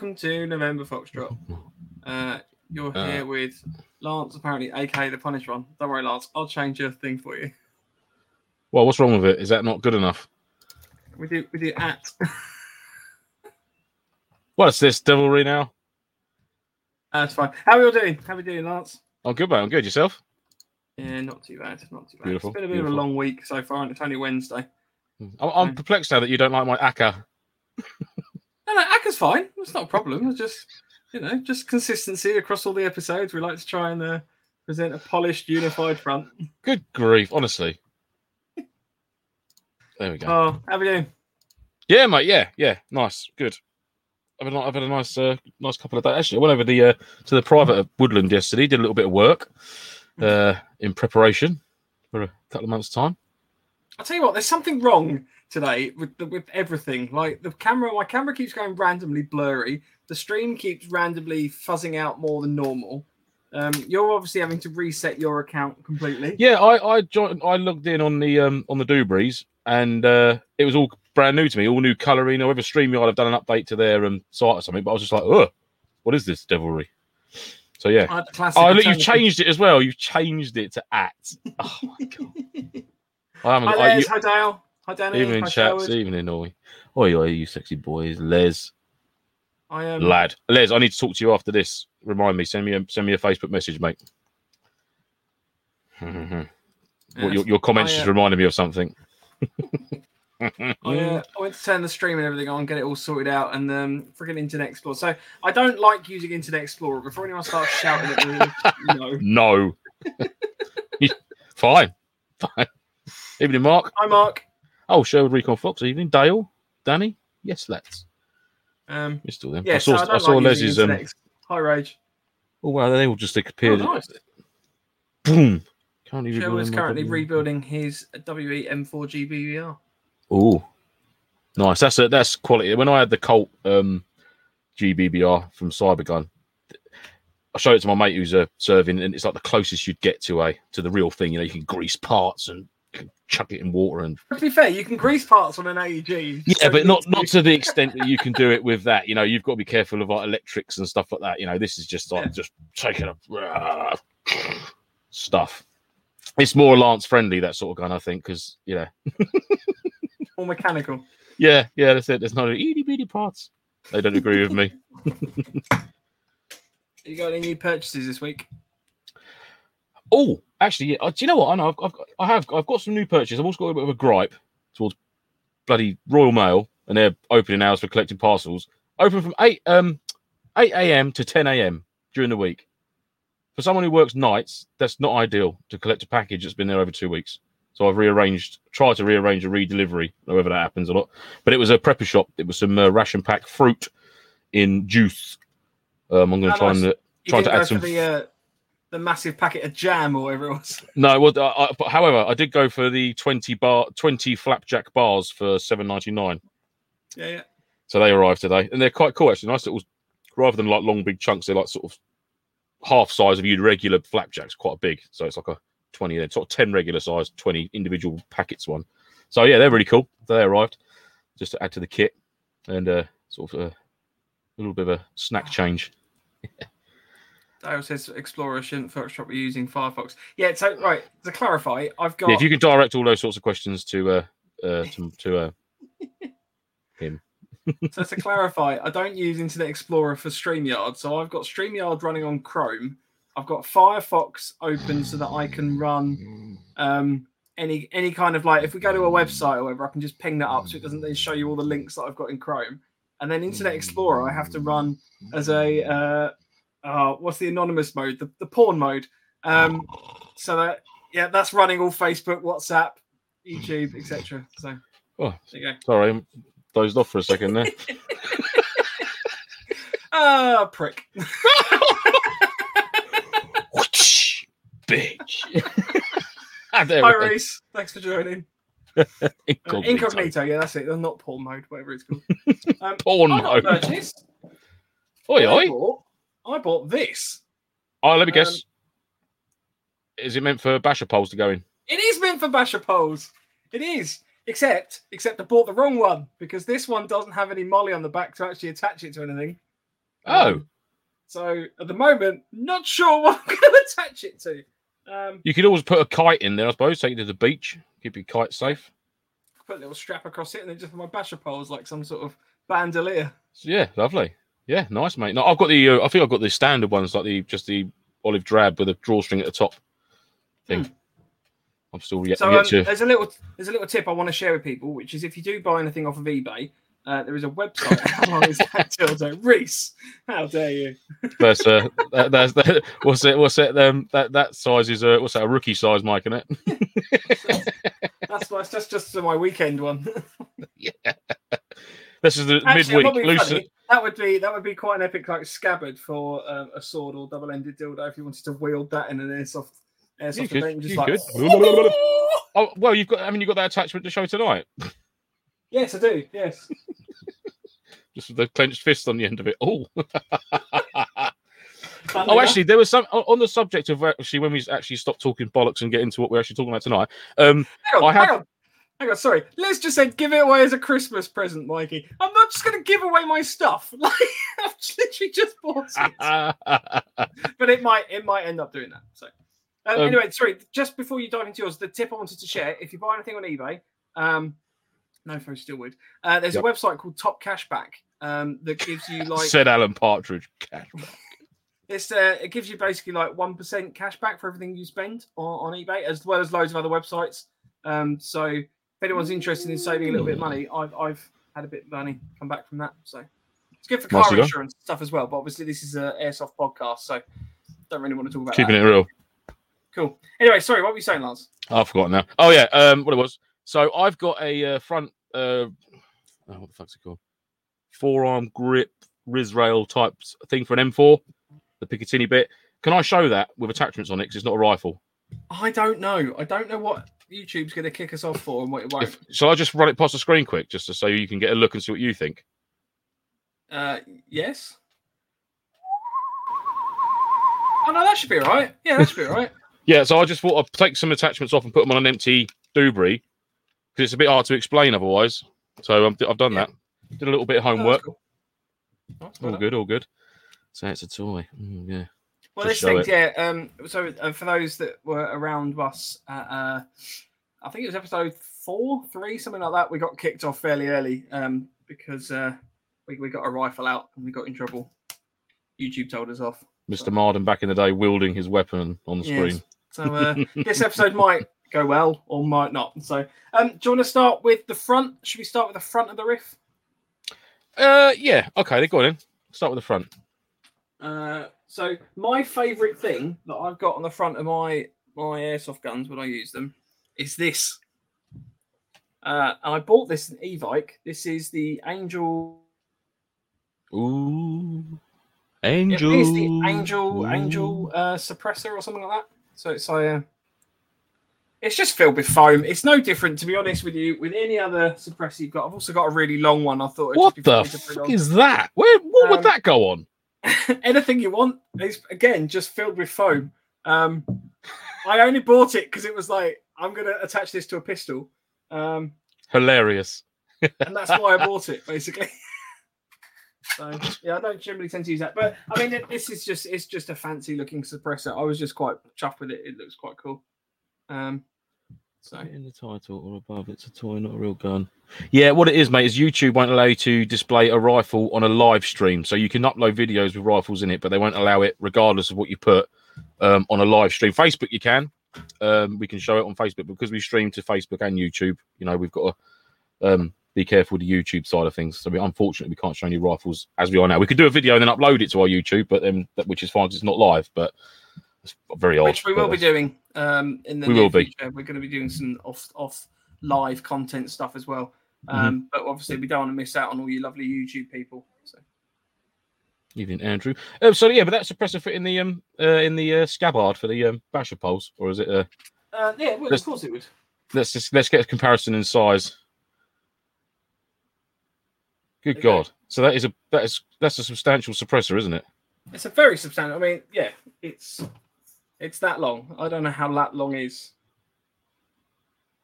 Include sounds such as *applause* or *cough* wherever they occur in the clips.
welcome to November Foxtrot. Uh, you're Uh. here with Lance, apparently, aka the Punish One. Don't worry, Lance. I'll change your thing for you. Well, what's wrong with it? Is that not good enough? We do we do at. *laughs* What's this devilry now? That's fine. How are you all doing? How are we doing, Lance? I'm good, mate. I'm good. Yourself? Yeah, not too bad. Not too bad. Beautiful, It's been a bit of a long week so far, and it's only Wednesday. I'm, I'm perplexed now that you don't like my akka. *laughs* No, no, Acker's fine. It's not a problem. It's just, you know, just consistency across all the episodes. We like to try and uh, present a polished, unified front. Good grief, honestly. There we go. Oh, how are you? yeah, mate. Yeah, yeah. Nice. Good. I've had, a- I've had a nice, uh, nice couple of days. Actually, I went over the uh, to the private at Woodland yesterday. Did a little bit of work uh, in preparation for a couple of months' time. I'll tell you what, there's something wrong today with the, with everything. Like the camera, my camera keeps going randomly blurry. The stream keeps randomly fuzzing out more than normal. Um, you're obviously having to reset your account completely. Yeah, I I joined. I logged in on the um on the Dubreys, and uh, it was all brand new to me, all new colouring. Or whether StreamYard have done an update to their um site or something, but I was just like, oh, what is this devilry? So yeah. I had the classic Oh, look, you've changed it as well. You've changed it to at. *laughs* Oh my god. I haven't. Hi, I, Les. you, Hi, Danny. evening Hi, chaps. Sherwood. Evening, Oi. Oi, oi, you sexy boys. Les, I am. lad. Les, I need to talk to you after this. Remind me. Send me a send me a Facebook message, mate. *laughs* What, your, your comments I, uh, just reminded me of something. *laughs* I, uh, I went to turn the stream and everything on, get it all sorted out, and um, friggin' Internet Explorer. So I don't like using Internet Explorer. Before anyone starts shouting at me, *laughs* no. No. Fine. Fine. Evening, Mark. Hi, Mark. Oh, Sherwood Recon Fox. Evening. Dale. Danny. Yes, lads. Um, You're still there. yeah, I saw, so I, I saw like Les's. Um, Hi, Rage. oh, wow. They all just Oh, nice. Boom. Can't even Sherwood's currently rebuilding his E WE M4 GBBR. Oh, nice. That's a, that's quality. When I had the Colt um, GBBR from Cybergun, I showed it to my mate who's uh, serving, and it's like the closest you'd get to a to the real thing. You know, you can grease parts and chuck it in water and To be fair, you can grease parts on an AEG. Yeah, don't but not to- not to the extent that you can do it with that. You know, you've got to be careful of like electrics and stuff like that. You know, this is just like Yeah. just taking a stuff. It's more Lance friendly that sort of gun, I think, because you know, *laughs* more mechanical. yeah, yeah, that's it. There's no itty bitty parts. They don't agree with me. *laughs* You got any new purchases this week? Oh, actually, yeah. uh, Do you know what? I know I've, I've got, I have I've got some new purchases. I've also got a bit of a gripe towards bloody Royal Mail and their opening hours for collecting parcels. Open from eight um eight a.m. to ten a.m. during the week. For someone who works nights, that's not ideal to collect a package that's been there over two weeks. So I've rearranged, tried to rearrange a redelivery, however that happens or not. But it was a prepper shop. It was some uh, ration pack fruit in juice. Um, I'm going to try nice. and uh, You to add some- the uh, the massive packet of jam or whatever it was. *laughs* No, well, I, I, but however, I did go for the twenty bar, twenty flapjack bars for seven ninety nine. Yeah, yeah. So they arrived today, and they're quite cool actually. Nice little, rather than like long big chunks, they're like sort of half size of your regular flapjacks, quite big. So it's like a twenty, sort of ten regular size, twenty individual packets one. So yeah, they're really cool. They arrived just to add to the kit, and uh, sort of a little bit of a snack change. *laughs* Dale says Explorer shouldn't Photoshop be using Firefox. Yeah, so right to clarify, I've got Yeah, if you can direct all those sorts of questions to uh, uh to, to uh, *laughs* him. so to clarify, I don't use Internet Explorer for StreamYard. So I've got StreamYard running on Chrome. I've got Firefox open so that I can run um, any any kind of like if we go to a website or whatever, I can just ping that up so it doesn't then show you all the links that I've got in Chrome. And then Internet Explorer, I have to run as a uh, uh, what's the anonymous mode, the, the porn mode. Um, so that yeah, that's running all Facebook, WhatsApp, YouTube, etc. So Oh. there you go. Sorry, I dozed off for a second there. *laughs* Ah, prick. *laughs* Whoosh, bitch. Hi. Reese. Thanks for joining. *laughs* Incognito. Uh, incognito, yeah, that's it. They're not porn mode, whatever it's called. Um, Porn mode. Oi, oi. I bought this. Oh, let me guess. Um, Is it meant for basher poles to go in? It is meant for basher poles. It is. Except, except I bought the wrong one because this one doesn't have any molly on the back to actually attach it to anything. Oh, Um, so at the moment, not sure *laughs* what I'm going to attach it to. Um, you could always put a kite in there, I suppose. Take it to the beach, keep your kite safe. put a little strap across it, and then just my basher poles like some sort of bandolier. Yeah, lovely. Yeah, nice, mate. No, I've got the. Uh, I think I've got the standard ones, like the just the olive drab with a drawstring at the top. Thing. I'm still yet, So yet um, to. there's a little there's a little tip I want to share with people, which is if you do buy anything off of eBay, uh, there is a website. *laughs* How long is that dildo, Reese? How dare you? That's uh, that, that's that, what's it? What's it? Um, that that size is uh, what's that? A rookie size, Mike, isn't it? *laughs* That's that's just just my weekend one. *laughs* This is the Actually, midweek. Loose. That would be that would be quite an epic like scabbard for um, a sword or double-ended dildo if you wanted to wield that in an airsoft airsoft You could, event. and Just you like, could. *laughs* Oh well, you've got. I mean, you've got that attachment to show tonight, yes, I do. Yes. *laughs* just with the clenched fist on the end of it. *laughs* Oh, oh, actually, there was some on the subject of actually when we actually stopped talking bollocks and get into what we're actually talking about tonight. Um, on, I have- hang on. Sorry. Let's just say give it away as a Christmas present, Mikey. I'm not just going to give away my stuff. *laughs* Like I've literally just bought it, *laughs* but it might it might end up doing that. So um, Um, anyway, sorry. Just before you dive into yours, the tip I wanted to share: if you buy anything on eBay, um, no, for Stillwood, uh, there's Yep. a website called Top Cashback um, that gives you *laughs* like said Alan Partridge. cashback. It's uh, it gives you basically like one percent cashback for everything you spend on, on eBay, as well as loads of other websites. Um, so if anyone's interested in saving a little bit of money, I've I've had a bit of money come back from that. So it's good for car done. insurance stuff as well. But obviously this is a airsoft podcast, so don't really want to talk about Keeping that. it real. Cool. Anyway, sorry, what were you saying, Lance? I've forgotten now. Oh yeah, um, what it was. So I've got a uh, front. Uh, oh, what the fuck's it called? Forearm grip RIS rail type thing for an M4, the Picatinny bit. Can I show that with attachments on it? Because it's not a rifle. I don't know. I don't know what YouTube's going to kick us off for and what it won't. If, shall I just run it past the screen quick, just to so you can get a look and see what you think? Uh, yes. Oh no, that should be all right. Yeah, that should be all right. *laughs* Yeah. So I just thought I'd take some attachments off and put them on an empty Dubry because it's a bit hard to explain otherwise. So I've done Yeah. that. Did a little bit of Oh, homework. cool. That's all good. All good. So it's a toy. Mm, yeah. Well, this thing, yeah. Um, so uh, for those that were around us, at, uh, I think it was episode four, three, something like that. We got kicked off fairly early um, because uh, we we got a rifle out and we got in trouble. YouTube told us off. Mr. Marden back in the day wielding his weapon on the Yes. screen. So uh, this episode might *laughs* go well or might not. So, um, do you want to start with the front? Should we start with the front of the riff? Uh, yeah. Okay, they got in. Start with the front. Uh, so my favourite thing that I've got on the front of my my airsoft guns when I use them is this. Uh, I bought this in Evike. This is the Angel. Ooh, angel. It's the Angel Ooh. Angel uh, suppressor or something like that. So it's like, uh, it's just filled with foam. It's no different, to be honest with you, with any other suppressor you've got. I've also got a really long one. I thought. What the funny to put fuck is that? Where? What Um, would that go on? *laughs* anything you want. It's again just filled with foam. Um, I only bought it because it was like I'm gonna attach this to a pistol, um, Hilarious. *laughs* and that's why I bought it basically. *laughs* so yeah, I don't generally tend to use that, but I mean it- this is just it's just a fancy looking suppressor. I was just quite chuffed with it. It looks quite cool. Um, so In the title or above, it's a toy, not a real gun. Yeah, what it is, mate, is YouTube won't allow you to display a rifle on a live stream. So you can upload videos with rifles in it, but they won't allow it regardless of what you put um, on a live stream. Facebook, you can. Um, we can show it on Facebook because we stream to Facebook and YouTube. You know, we've got to um, be careful with the YouTube side of things. So we, unfortunately, we can't show any rifles as we are now. We could do a video and then upload it to our YouTube, but then which is fine 'cause it's not live. But it's very odd. which we will be doing um, in the We near will be. future. We're going to be doing some off off live content stuff as well. Mm-hmm. Um, But obviously, we don't want to miss out on all you lovely YouTube people. So. Evening, Andrew. Um, so yeah, but that's a suppressor fit in the um uh, in the uh, scabbard for the um, basher poles, or is it? Uh, Uh, yeah, well, of course it would. let's just let's get a comparison in size. Good Okay. God! So that is a that is that's a substantial suppressor, isn't it? It's a very substantial. I mean, yeah, it's it's that long. I don't know how that long is.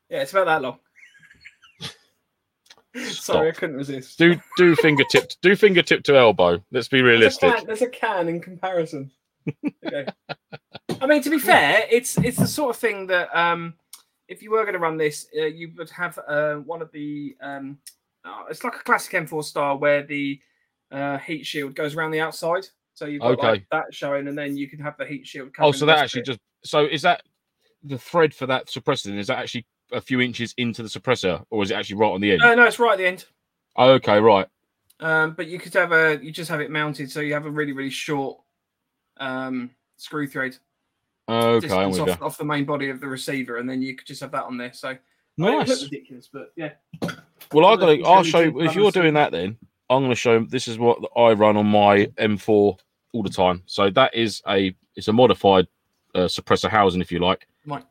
Yeah, it's about that long. *laughs* Sorry, I couldn't resist. Do do fingertip do fingertip to elbow. Let's be There's a realistic. can, there's a can in comparison. Okay. I mean, to be *laughs* fair, it's it's the sort of thing that um, if you were going to run this, uh, you would have uh, one of the. Um, uh, it's like a classic M4 style where the uh, heat shield goes around the outside. So you've got Okay. like that showing, and then you can have the heat shield. Oh, so that actually it. just so is that the thread for that suppressor? Is that actually a few inches into the suppressor, or is it actually right on the end? Uh, no, it's right at the end. oh, okay, right. Um, but you could have a you just have it mounted, so you have a really really short um, screw thread Okay, off, you. off the main body of the receiver, and then you could just have that on there. So I mean, Nice. ridiculous, but yeah. Well, I got. I'll show you if you're doing that. Then I'm going to show. This is what I run on my M4 all the time. So that is a it's a modified uh, suppressor housing, if you like. Right.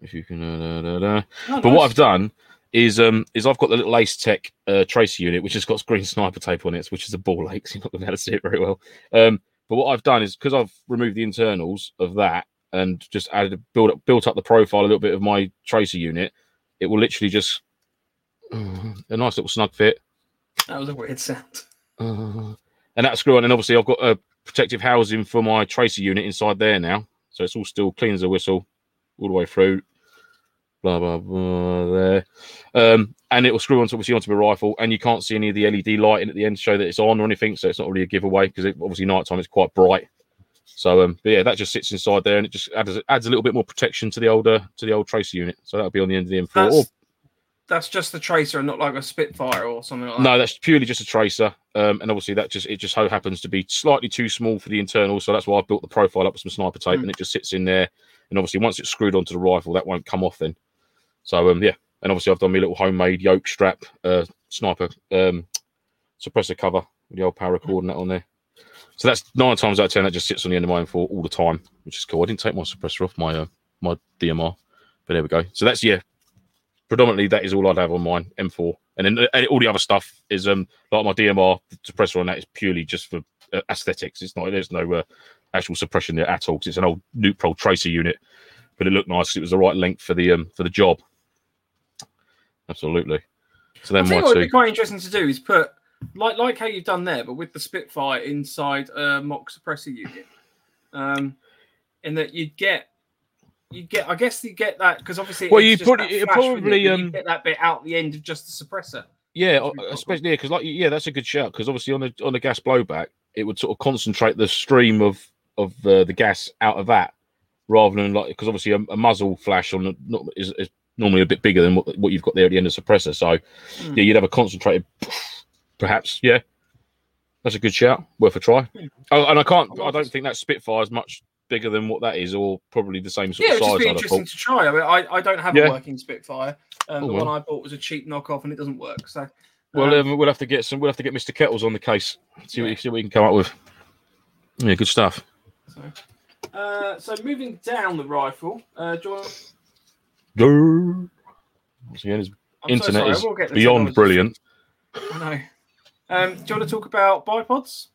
If you can. Uh, da, da, da. Oh, But what. I've done is um is I've got the little Ace Tech uh, tracer unit, which has got green sniper tape on it, which is a ball ache. *laughs* So you're not going to be able to see it very well. Um, but what I've done is because I've removed the internals of that and just added a built up built up the profile a little bit of my tracer unit, it will literally just *sighs* a nice little snug fit. that was a weird sound. Uh, and that screw on, and obviously I've got a protective housing for my tracer unit inside there now, so it's all still clean as a whistle all the way through. Blah blah blah. There, um, and it will screw onto obviously onto my rifle, and you can't see any of the LED lighting at the end to show that it's on or anything, so it's not really a giveaway because it, obviously nighttime it's quite bright. So um, but yeah, that just sits inside there, and it just adds adds a little bit more protection to the older to the old tracer unit. So that'll be on the end of the M4. Or That's, just the tracer, and not like a Spitfire or something like that. No, that's purely just a tracer, um, and obviously that just it just so happens to be slightly too small for the internal, so that's why I built the profile up with some sniper tape, Mm. and it just sits in there. And obviously, once it's screwed onto the rifle, that won't come off then. So um, yeah, and obviously I've done my little homemade yoke strap uh, sniper um, suppressor cover with the old power coordinate on there. So that's nine times out of ten that just sits on the end of my M4 all the time, which is cool. I didn't take my suppressor off my uh, my DMR, but there we go. So that's yeah, predominantly that is all I'd have on mine M4, and then uh, all the other stuff is um like my DMR suppressor on that is purely just for uh, aesthetics. It's not there's no uh, actual suppression there at all 'cause it's an old neutral tracer unit, but it looked nice it was the right length for the um for the job. Absolutely. So I then think what would be quite interesting to do is put like like how you've done there, but with the Spitfire inside a mock suppressor unit. Um, in that you'd get you get I guess you get that because obviously Well, it's you just put- it probably, um, get that bit out the end of just the suppressor. Yeah, especially yeah, because like yeah, that's a good shout because obviously on the on the gas blowback, it would sort of concentrate the stream of of uh, the gas out of that rather than like because obviously a, a muzzle flash on not, is, is normally a bit bigger than what, what you've got there at the end of the suppressor. So Mm. yeah, you'd have a concentrated, *laughs* perhaps. Yeah, that's a good shout, worth a try. Oh, and I can't, I don't think that Spitfire is much bigger than what that is, or probably the same sort Yeah, of it'd size. be I'd have interesting to try. I mean, I, I don't have Yeah. a working Spitfire. Um, Oh, the well. one I bought was a cheap knockoff, and it doesn't work. So, Well, um, um, we'll have to get some. We'll have to get Mr. Kettles on the case. See what see what we can come up with. Yeah, good stuff. so, uh, so moving down the rifle, uh, do you want- Grrr. Once again, it's I'm Internet I is will get the beyond brilliant. I know. Um, do you want to talk about bipods?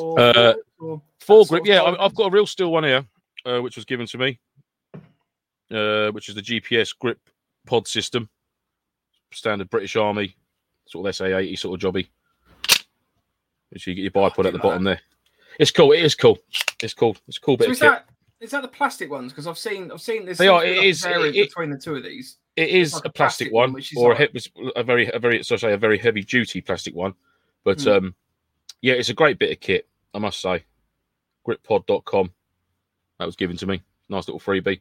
Or, Uh, or Four grip. Yeah. I- I've got a real steel one here, uh, which was given to me, uh, which is the GPS grip pod system, standard British Army sort of SA eighty sort of jobby. Which you get your bipod at the like bottom there. It's cool. It is cool. It's cool. It's a cool bit so of is that is that the plastic ones? Because I've seen I've seen this. They are, it is- it- between the two of these. It is like a plastic plastic one, one, which is or a, like- a very, a very, so say, a very heavy duty plastic one. But Hmm. um, yeah, it's a great bit of kit, I must say. Grippod.com. That was given to me. Nice little freebie.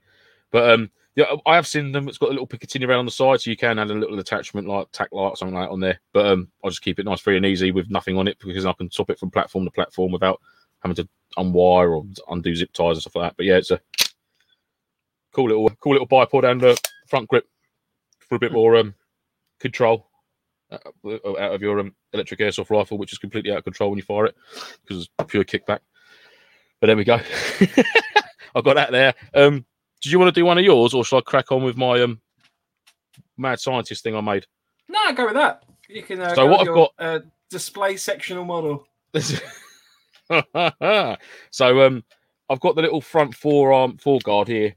But um, yeah, I have seen them. It's got a little Picatinny around on the side, so you can add a little attachment like tack light or something like that on there. But um, I'll just keep it nice, free and easy with nothing on it because I can swap it from platform to platform without having to unwire or undo zip ties and stuff like that. But yeah, it's a cool little, cool little bipod and a front grip for a bit more um control out of your um, electric airsoft rifle, which is completely out of control when you fire it because it's pure kickback. But there we go. *laughs* I've got that there. Um, did you want to do one of yours, or shall I crack on with my um mad scientist thing I made? No, go with that. You can. Uh, So what I've your, uh, display sectional model. *laughs* so um, I've got the little front forearm foreguard here.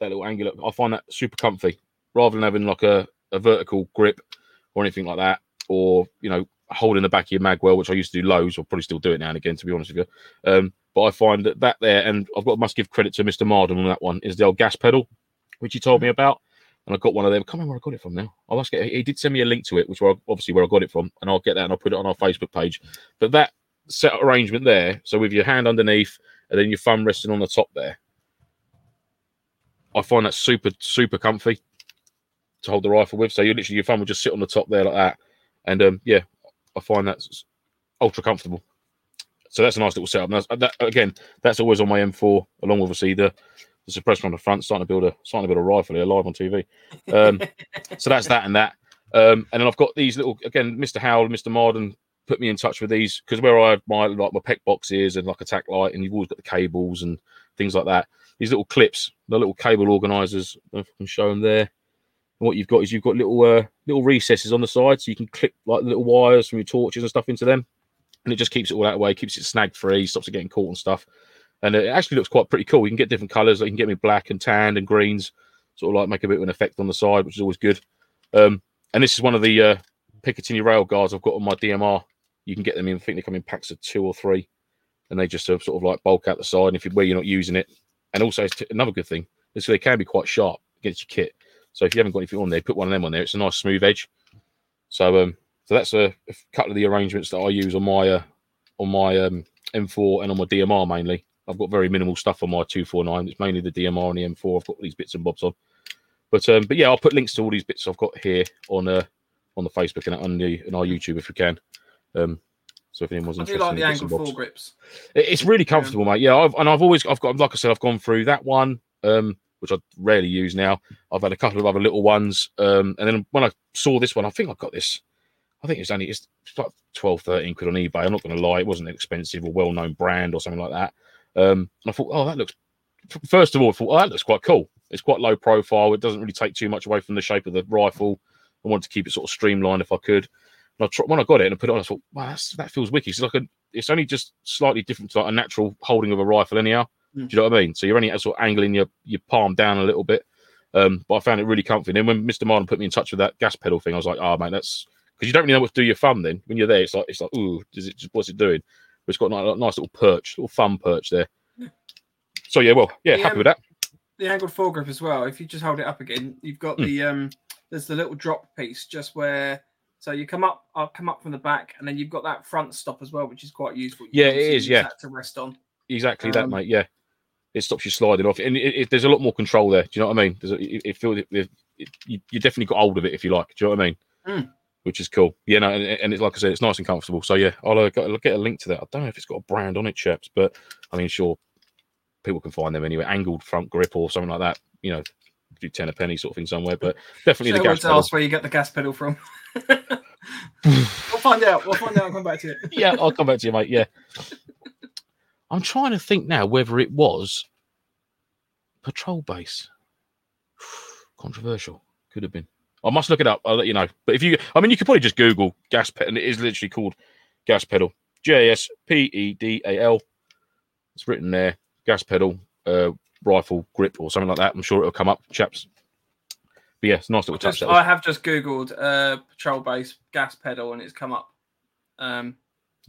That little angular. I find that super comfy, rather than having like a, a vertical grip or anything like that, or you know, holding the back of your magwell, which I used to do loads. I'll probably still do it now and again, to be honest with you. Um, but I find that that there, and I've got must give credit to Mr. Marden on that one, is the old gas pedal, which he told me about. And I got one of them. Can't remember where I got it from now. I must get. He did send me a link to it, which were obviously where I got it from, and I'll get that and I'll put it on our Facebook page. But that set arrangement there, so with your hand underneath and then your thumb resting on the top there, I find that super super comfy to hold the rifle with. So you literally your thumb will just sit on the top there like that, and um, yeah, I find that's ultra comfortable. So that's a nice little setup. And that, again, that's always on my M4, along with obviously the, the suppressor on the front, starting to build a starting to build a rifle here live on TV. Um, *laughs* so that's that and that. Um, and then I've got these little again, Mr. Howell, Mr. Marden put me in touch with these because where I have my like my PEQ boxes and like a tack light, and you've always got the cables and things like that. These little clips, the little cable organizers, I can show them there. And what you've got is you've got little uh, little recesses on the side, so you can clip like little wires from your torches and stuff into them, and it just keeps it all that way, keeps it snag free, stops it getting caught and stuff. And it actually looks quite pretty cool. You can get different colors. Like you can get me black and tanned and greens, sort of like make a bit of an effect on the side, which is always good. Um, and this is one of the uh, Picatinny rail guards I've got on my DMR. You can get them in. I think they come in packs of two or three, and they just uh, sort of like bulk out the side. And if you where you're not using it, and also t- another good thing is they can be quite sharp against your kit. So if you haven't got anything on there, put one of them on there. It's a nice smooth edge. So um, so that's a, a couple of the arrangements that I use on my uh, on my um, M4 and on my DMR mainly. I've got very minimal stuff on my 249. It's mainly the DMR and the M4. I've got these bits and bobs on. But um, but yeah, I'll put links to all these bits I've got here on uh on the Facebook and on the on our YouTube if we can. Um, so if anyone's I do interested, like the angle and foregrips. It- It's really comfortable, mate. Yeah, I've, and I've always, I've got, like I said, I've gone through that one, um, which I rarely use now. I've had a couple of other little ones, um, and then when I saw this one, I think I got this. I think it's only it's like 12, 13 quid on eBay. I'm not going to lie, it wasn't an expensive or well-known brand or something like that. Um, and I thought, oh, that looks. First of all, I thought, oh, that looks quite cool. It's quite low profile. It doesn't really take too much away from the shape of the rifle. I wanted to keep it sort of streamlined if I could. And I tr- when I got it and I put it on, I thought, wow, that feels wicked. It's like a, it's only just slightly different to like a natural holding of a rifle, anyhow. Mm. Do you know what I mean? So you're only sort of angling your, your palm down a little bit. Um, but I found it really comfy. And then when Mr. Marden put me in touch with that gas pedal thing, I was like, oh man, that's because you don't really know what to do with your thumb. Then when you're there, it's like it's like, ooh, is it just what's it doing? But it's got a nice, little perch, little thumb perch there. So yeah, well, yeah, The, happy um, with that. The angled foregrip as well. If you just hold it up again, you've got Hmm. the um. There's the little drop piece just where. So you come up, I'll come up from the back, and then you've got that front stop as well, which is quite useful. You Yeah, it is, yeah. that to rest on. Exactly that, um, mate. Yeah, it stops you sliding off, and it, it, there's a lot more control there. Do you know what I mean? A, it, it feels you, you definitely got hold of it if you like. Do you know what I mean? Mm. Which is cool. Yeah, no, and, and it's like I said, it's nice and comfortable. So yeah, I'll, uh, get, I'll get a link to that. I don't know if it's got a brand on it, chaps, but I mean, sure, people can find them anyway. Angled front grip or something like that. You know, do ten a penny sort of thing somewhere, but definitely So the gas pedal. where you get the gas pedal from. *laughs* we'll find out. We'll find out and come back to it. yeah, I'll come back to you, mate. Yeah. I'm trying to think now whether it was patrol base. *sighs* Controversial. Could have been. I must look it up. I'll let you know. But if you, I mean, you could probably just Google gas pedal, and it is literally called gas pedal. J A S P E D A L. It's written there. Gas pedal, uh, rifle grip, or something like that. I'm sure it'll come up, chaps. But yeah, it's nice little touch. Just, that is. I have just googled uh, patrol base gas pedal, and it's come up. Um,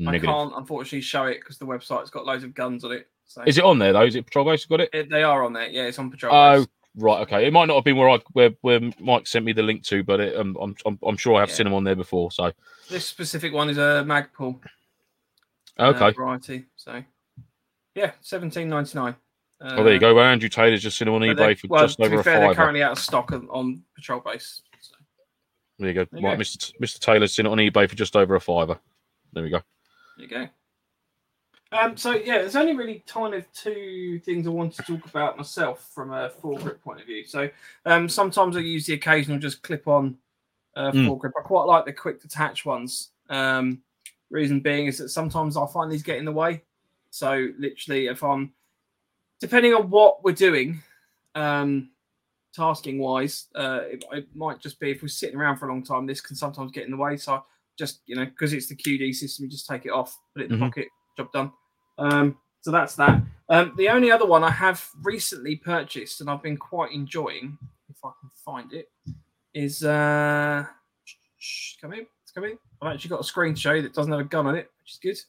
I can't unfortunately show it because the website's got loads of guns on it. So Is it on there though? Is it patrol base? Got it? It- they are on there. Yeah, it's on patrol. Oh, right. Okay. It might not have been where I where, where Mike sent me the link to, but it, um, I'm, I'm I'm sure I have Yeah. seen them on there before. So This specific one is a Magpul uh, okay. variety. So yeah, seventeen ninety nine. Uh, oh, there you go. Andrew Taylor's just seen them on eBay they- for well, just to over be a fair, they're fiver. currently out of stock on, on patrol base. So, There you go. There you Right, go. Mr. T- Mr. Taylor's seen it on eBay for just over a fiver. There we go. There you go. Um, so yeah, there's only really kind of two things I want to talk about myself from a foregrip point of view. So um, sometimes I use the occasional just clip-on uh, Mm. foregrip. I quite like the quick detach ones. Um, reason being is that sometimes I find these get in the way. So literally, if I'm depending on what we're doing, um, tasking wise, uh, it, it might just be if we're sitting around for a long time, this can sometimes get in the way. So I just you know because it's the QD system, you just take it off, put it in the Mhm. pocket, job done. Um, so that's that. Um, the only other one I have recently purchased and I've been quite enjoying, if I can find it, is uh, come in. It's coming. I've actually got a screen to show you that doesn't have a gun on it, which is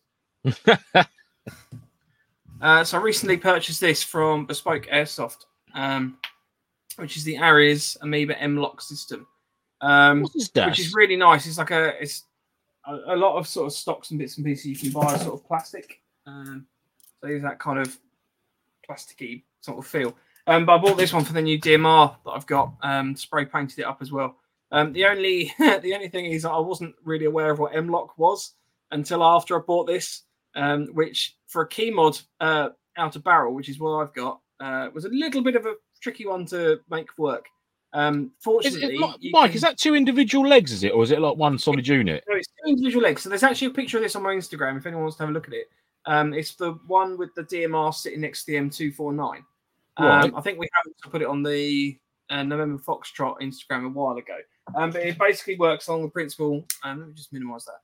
good. *laughs* uh, so I recently purchased this from Bespoke Airsoft, um, which is the Ares Amoeba M-LOK system, um, What is that? which is really nice. It's like a it's a, lot of sort of stocks and bits and pieces you can buy are sort of plastic. Um, so there's that kind of plasticky sort of feel. Um, but I bought this one for the new DMR that I've got. Um, spray painted it up as well. Um, the only *laughs* the only thing is I wasn't really aware of what M-LOK was until after I bought this, um, which for a KeyMod uh, out of barrel, which is what I've got, uh, was a little bit of a tricky one to make work. Um, Is fortunately, it, Mike, can- is that two individual legs? Is it, or is it like one solid unit? no, it's two individual legs. So there's actually a picture of this on my Instagram if anyone wants to have a look at it. Um, it's the one with the DMR sitting next to the M249. Right. Um, I think we haven't put it on the uh, November Foxtrot Instagram a while ago. Um, but it basically works along the principle. Um, let me just minimize that.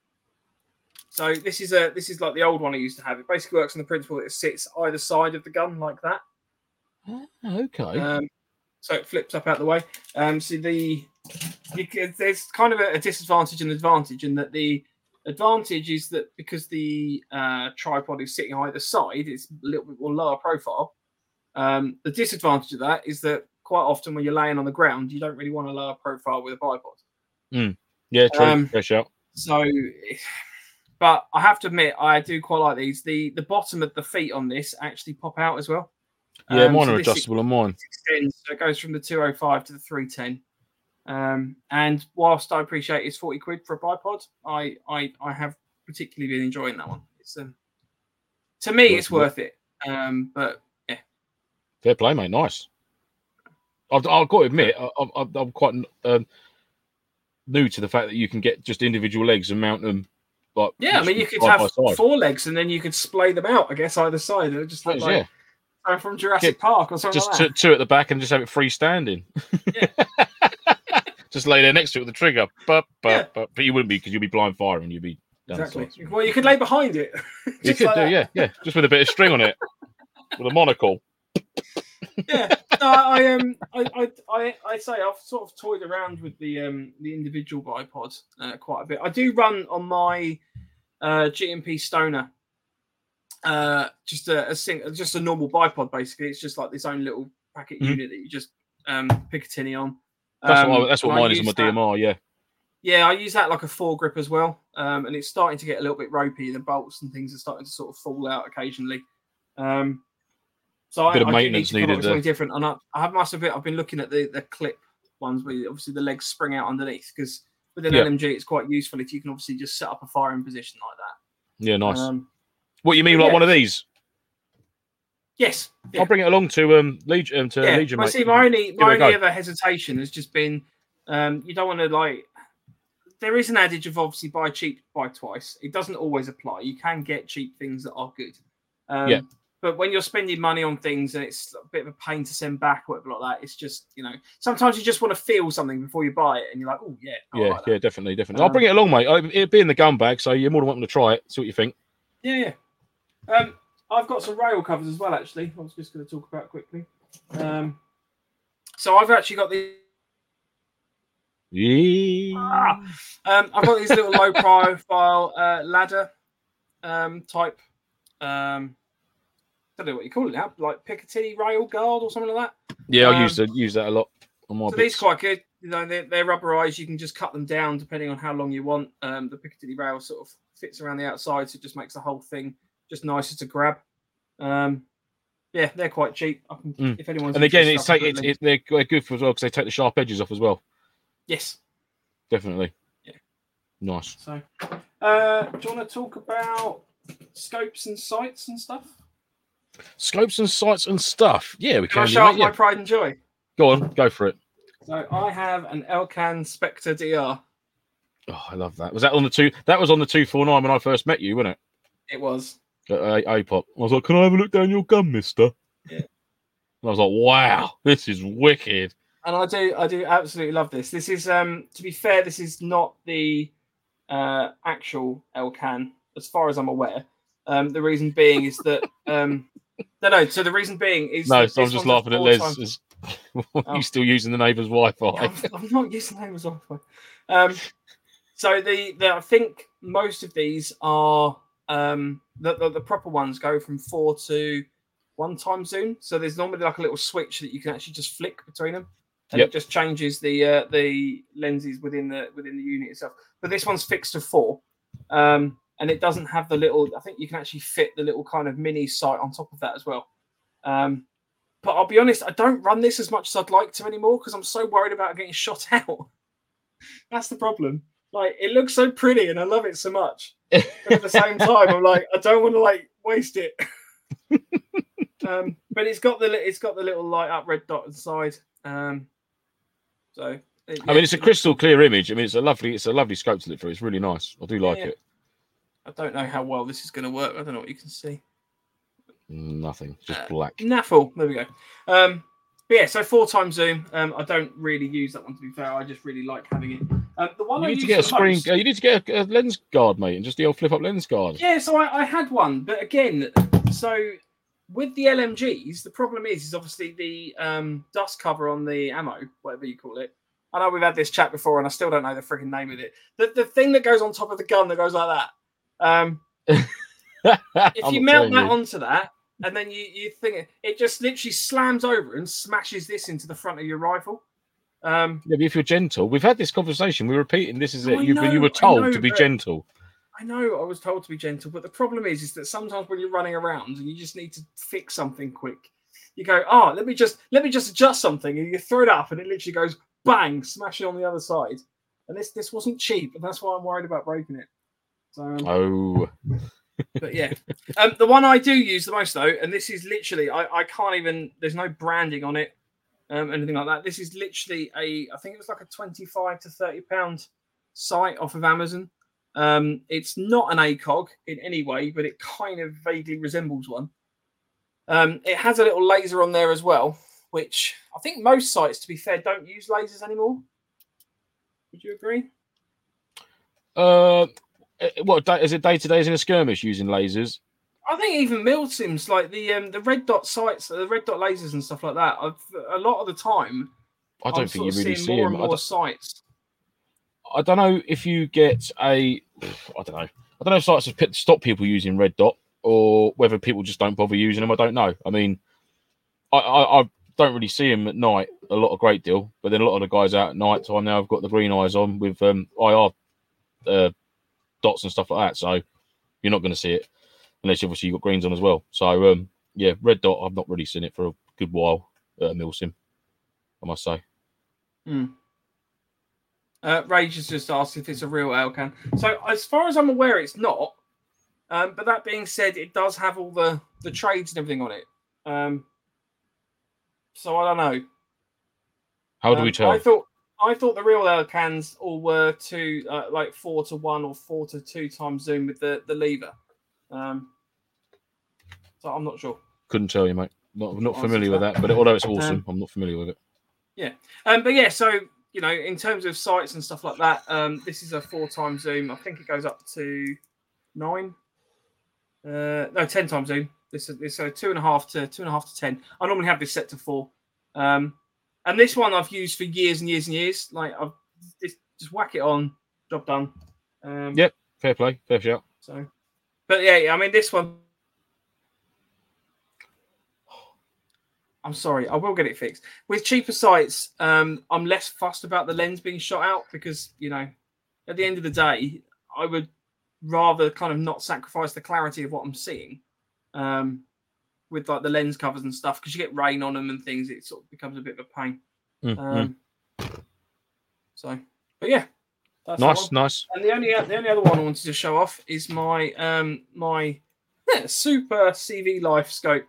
So this is a this is like the old one I used to have. It basically works on the principle that it sits either side of the gun like that. Oh, okay. Um, so it flips up out the way. Um, so the can- there's kind of a, a disadvantage and advantage in that the advantage is that because the uh, tripod is sitting either side, it's a little bit more lower profile. Um, the disadvantage of that is that quite often when you're laying on the ground, you don't really want a lower profile with a bipod. yeah, true. um, Fair shout. So, but I have to admit, I do quite like these. The the bottom of the feet on this actually pop out as well. Yeah, Um, mine so are adjustable on mine. extends, so it goes from the 205 to the 310. Um, and whilst I appreciate it's 40 quid for a bipod, I I, I have particularly been enjoying that one. It's um, to me, it's worth it. Um, but yeah, Fair play, mate. Nice. I've, I've got to admit, I, I, I'm- I'm quite um, new to the fact that you can get just individual legs and mount them. Like yeah, I mean, you could have four legs and then you could splay them out, I guess, either side. And It just look like yeah, from Jurassic Park or something just like two, two at the back and just have it freestanding. *laughs* just lay there next to it with the trigger. But but Yeah. but, but you wouldn't be because you'd be blind firing. You'd be Exactly. Well, you could lay behind it. *laughs* You could like do, that. yeah, yeah, just with a bit of string on it, with a monocle. yeah, no, I um, I, I, I, I say I've sort of toyed around with the um the individual bipod uh, quite a bit. I do run on my uh G&P Stoner, uh, just a, a sing, just a normal bipod basically. It's just like this own little packet Mhm. unit that you just um Picatinny on. That's what Um, I, that's what mine is on my that- DMR. Yeah, Yeah, I use that like a foregrip as well, um, and it's starting to get a little bit ropey. The bolts and things are starting to sort of fall out occasionally. Um, so Bit I, of I maintenance need come up needed something different. And I, I have must admit, I've been looking at the the clip ones where obviously the legs spring out underneath because with an Yeah. LMG it's quite useful if you can obviously just set up a firing position like that. yeah, nice. Um, what you mean, yeah. like one of these? yes, yeah. I'll bring it along to um Legion. Um, to yeah. Legion, I mate. see. My only my only other hesitation has just been um, you don't want to like. There is an adage of obviously buy cheap, buy twice. It doesn't always apply. You can get cheap things that are good. Um, Yeah. But when you're spending money on things and it's a bit of a pain to send back or whatever like that, it's just you know sometimes you just want to feel something before you buy it, and you're like, oh yeah, I Yeah, like yeah, definitely, definitely. I'll Um, bring it along, mate. It'll be in the gun bag, so you're more than welcome to try it. See what you think. Yeah, yeah. Um, I've got some rail covers as well. Actually, I was just going to talk about quickly. Um, so I've actually got the Yeah. Ah. Um, I've got these little low profile uh, ladder um, type. Um, I don't know what you call it now, like Piccadilly rail guard or something like that. Yeah, I Um, use that use that a lot on my So these bits. quite good. You know, they're, they're rubberized. You can just cut them down depending on how long you want. Um, the Piccadilly rail sort of fits around the outside, so it just makes the whole thing just nicer to grab. Um, yeah, they're quite cheap. I can, Mm. If anyone's And again, it's take it's, put a link. it's they're good for as well because they take the sharp edges off as well. yes. Definitely. Yeah. Nice. So, uh, do you want to talk about scopes and sights and stuff? Scopes and sights and stuff. Yeah, we Can I can. do, show off my pride and joy? Go on, go for it. So I have an Elcan Spectre DR. Oh, I love that. Was that on the two? That was on the two four nine when I first met you, wasn't it? It was. It? At pop. I was like, "Can I have a look down your gun, Mister?" Yeah. And I was like, "Wow, this is wicked." and I do I do absolutely love this. This is um to be fair, this is not the uh actual Elcan as far as I'm aware. Um the reason being is that um no no so the reason being is No, so I'm just laughing at Les. times- As... *laughs* Oh. you still using the neighbour's Wi-Fi? I'm, I'm not using Amazon. Um So the, the I think most of these are um the, the the proper ones go from four to one time zoom. So there's normally like a little switch that you can actually just flick between them, and Yep. it just changes the uh, the lenses within the within the unit itself. But this one's fixed to four, um, and it doesn't have the little. I think you can actually fit the little kind of mini sight on top of that as well. Um, but I'll be honest, I don't run this as much as I'd like to anymore because I'm so worried about getting shot *laughs* out. That's the problem. Like it looks so pretty and I love it so much. *laughs* But at the same time, I'm like, I don't want to like waste it. *laughs* um, but it's got the it's got the little light up red dot inside. Um, so it- I mean, it's a crystal clear image. I mean, it's a lovely, it's a lovely scope to look through. It's really nice. I do like Yeah. it. I don't know how well this is going to work. I don't know what you can see. Nothing, just Uh, black. Naffle. There we go. Um, but yeah, so four times zoom. Um, I don't really use that one to be fair. I just really like having it. Um, the one You I need to get a screen. most- Uh, you need to get a, a lens guard, mate, and just the old flip up lens guard. Yeah, so I, I had one, but again, so with the LMGs, the problem is, is obviously the um, dust cover on the ammo, whatever you call it. I know we've had this chat before, and I still don't know the freaking name of it. The, the thing that goes on top of the gun that goes like that. Um, *laughs* if you mount that you. onto that, and then you you think it just literally slams over and smashes this into the front of your rifle. Um, Yeah, but if you're gentle, we've had this conversation. We're repeating this is it. You, but you were told know, to be gentle. I know I was told to be gentle, but the problem is, is that sometimes when you're running around and you just need to fix something quick, you go, "Oh, let me just let me just adjust something," and you throw it up, and it literally goes bang, smashing on the other side. And this this wasn't cheap, and that's why I'm worried about breaking it. So, um, Oh, but yeah, um, the one I do use the most though, and this is literally I, I can't even. There's no branding on it, um, anything like that. This is literally a I think it was like a 25 to 30 pound site off of Amazon. Um, it's not an ACOG in any way, but it kind of vaguely resembles one. Um, it has a little laser on there as well, which I think most sites, to be fair, don't use lasers anymore. Would you agree? uh, eh, what is it? Day to day is in a skirmish using lasers. I think even milsims like the um, the red dot sights, the red dot lasers and stuff like that. I've, a lot of the time, I don't I'm think you really see more them. and I more don't, sites. I don't know if you get a. I don't know. I don't know if sites have pit- stop people using red dot or whether people just don't bother using them. I don't know. I mean, I, I, I don't really see them at night a lot, a great deal. But then a lot of the guys out at night time now have got the green eyes on with um, IR uh, dots and stuff like that. So you're not going to see it unless obviously you've got greens on as well. So um, yeah, red dot. I've not really seen it for a good while. Uh, Milsim, I must say. Hmm. Uh, Rage has just asked if it's a real Elcan. So as far as I'm aware, it's not. Um, but that being said, it does have all the the trades and everything on it. Um, so I don't know. How do we Um, tell? I thought I thought the real Elcans all were two, uh, like four to one or four to two times zoom with the the lever. Um, so I'm not sure. Couldn't tell you, mate. Not not familiar with that, but although it's Um, awesome, I'm not familiar with it. Yeah, um, but yeah, so you know, in terms of sites and stuff like that, um, this is a four time zoom. I think it goes up to nine. Uh, no, ten times zoom. This is this so two and a half to two and a half to ten. I normally have this set to four. Um, and this one I've used for years and years and years. Like I've just, just whack it on, job done. Um, Yep. Fair play, fair shout. So, but yeah, yeah, I mean, this one. I'm sorry, I will get it fixed. With cheaper sites, um, I'm less fussed about the lens being shot out because you know, at the end of the day, I would rather kind of not sacrifice the clarity of what I'm seeing, um, with like the lens covers and stuff because you get rain on them and things. It sort of becomes a bit of a pain. Mm, mm. Um, so, but yeah, that's nice, nice. And the only the only other one I wanted to show off is my um my yeah, *laughs* super CV life scope.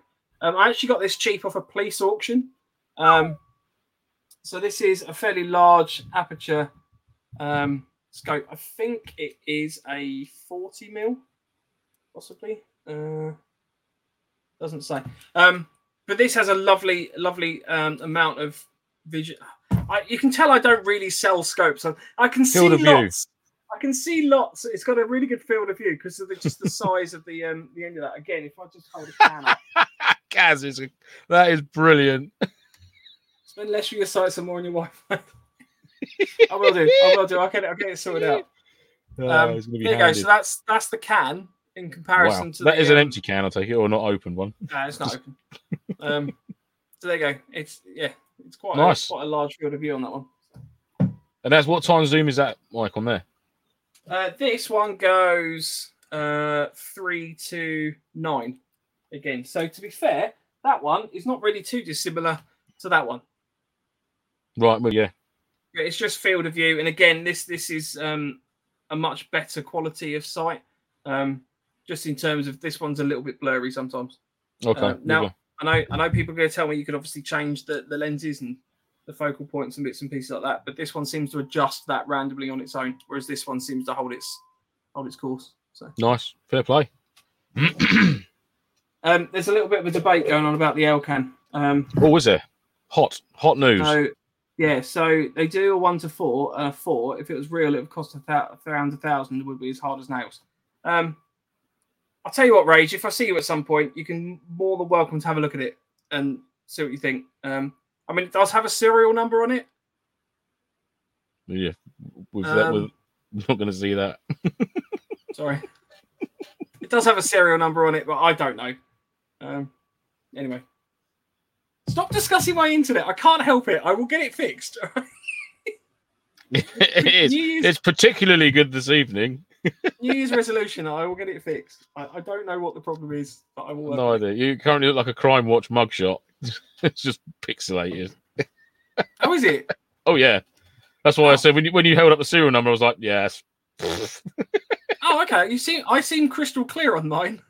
Um, I actually got this cheap off a police auction. Um, so this is a fairly large aperture um, scope. I think it is a 40 mil, possibly. Uh, doesn't say. Um, but this has a lovely, lovely um, amount of vision. I, you can tell I don't really sell scopes. I, I can Field see lots. I can see lots. It's got a really good field of view because of the, just the size of the um, the end of that. Again, if I just hold a up, *laughs* Gaz is a, that is brilliant. spend less of your sites and more on your Wi-Fi. *laughs* I will do. I will do. I'll get it. I'll get it sorted out. Oh, *laughs* Um, it's there you go. So that's that's the can in comparison wow. to That the, is an um, empty can, I'll take it, or not open one. No, it's not open. um, *laughs* so there you go. It's yeah, it's quite Nice. a, quite a large field of view on that one. And that's what time zoom is that, Mike, on there? Uh, this one goes uh, three to nine again. So to be fair, that one is not really too dissimilar to that one. Right, well, yeah. It's just field of view, and again, this this is um, a much better quality of sight. Um, just in terms of this one's a little bit blurry sometimes. Okay. Uh, now. I know I know people are going to tell me you could obviously change the, the lenses and the focal points and bits and pieces like that, but this one seems to adjust that randomly on its own, whereas this one seems to hold its hold its course. So nice. Fair play. *clears throat* um, there's a little bit of a debate going on about the Elcan. Um, what was it? Hot, hot news. so yeah, so they do a one to four, uh, four. If it was real, it would cost a thou- around a thousand. It would be as hard as nails. Um, I'll tell you what, Rage. If I see you at some point, you can more than welcome to have a look at it and see what you think. Um, I mean, it does have a serial number on it. yeah. With that, Um, with, *laughs* not going to see that. *laughs* Sorry, it does have a serial number on it, but I don't know. Um, anyway, stop discussing my internet. I can't help it. I will get it fixed. *laughs* *laughs* it is. Year's, It's particularly good this evening. *laughs* New Year's resolution. I will get it fixed. I, I don't know what the problem is, but I will. No it. idea. You currently look like a Crime Watch mugshot. it's just pixelated. How is it? Oh yeah, that's why I Oh. said when you when you held up the serial number, I was like, yes. Oh, okay. You seem I seem crystal clear on mine.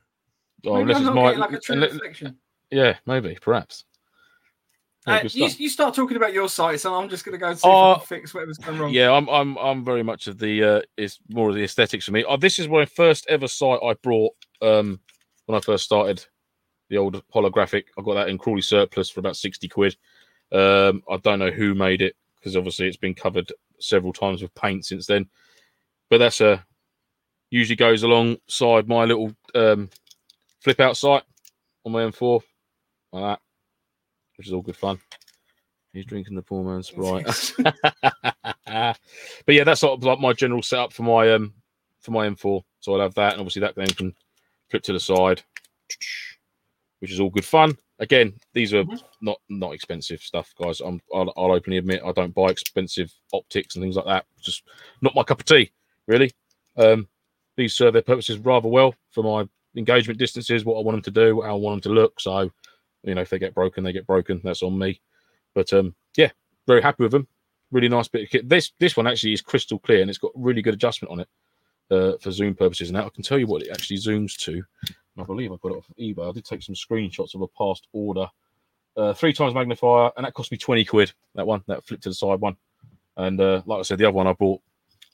Oh, Maybe unless I'm it's not my like a true unless- yeah, maybe, perhaps. Uh, you, you start talking about your sites, and I'm just going to go and see if Oh, I can fix whatever's gone wrong. Yeah, I'm I'm I'm very much of the uh it's more of the aesthetics for me. Oh, this is my first ever site I brought um when I first started the old holographic. I got that in Crawley surplus for about 60 quid. Um I don't know who made it because obviously it's been covered several times with paint since then. But that's a usually goes alongside my little um flip out site on my M4 like that, which is all good fun. He's drinking the poor man's Sprite. *laughs* but yeah, that's sort of like my general setup for my um for my M4. So I'll have that, and obviously that then can flip to the side, which is all good fun. Again, these are Mhm. not not expensive stuff, guys. I'm I'll, I'll openly admit I don't buy expensive optics and things like that. Just not my cup of tea, really. Um, these serve their purposes rather well for my engagement distances, what I want them to do, how I want them to look. So, you know, if they get broken, they get broken. That's on me. But um, yeah, very happy with them. Really nice bit of kit. This this one actually is crystal clear and it's got really good adjustment on it uh, for zoom purposes. Now I can tell you what it actually zooms to. I believe I got it off eBay. I did take some screenshots of a past order. Uh, three times magnifier, and that cost me 20 quid. That one, that flip to the side one. And uh, like I said, the other one I bought,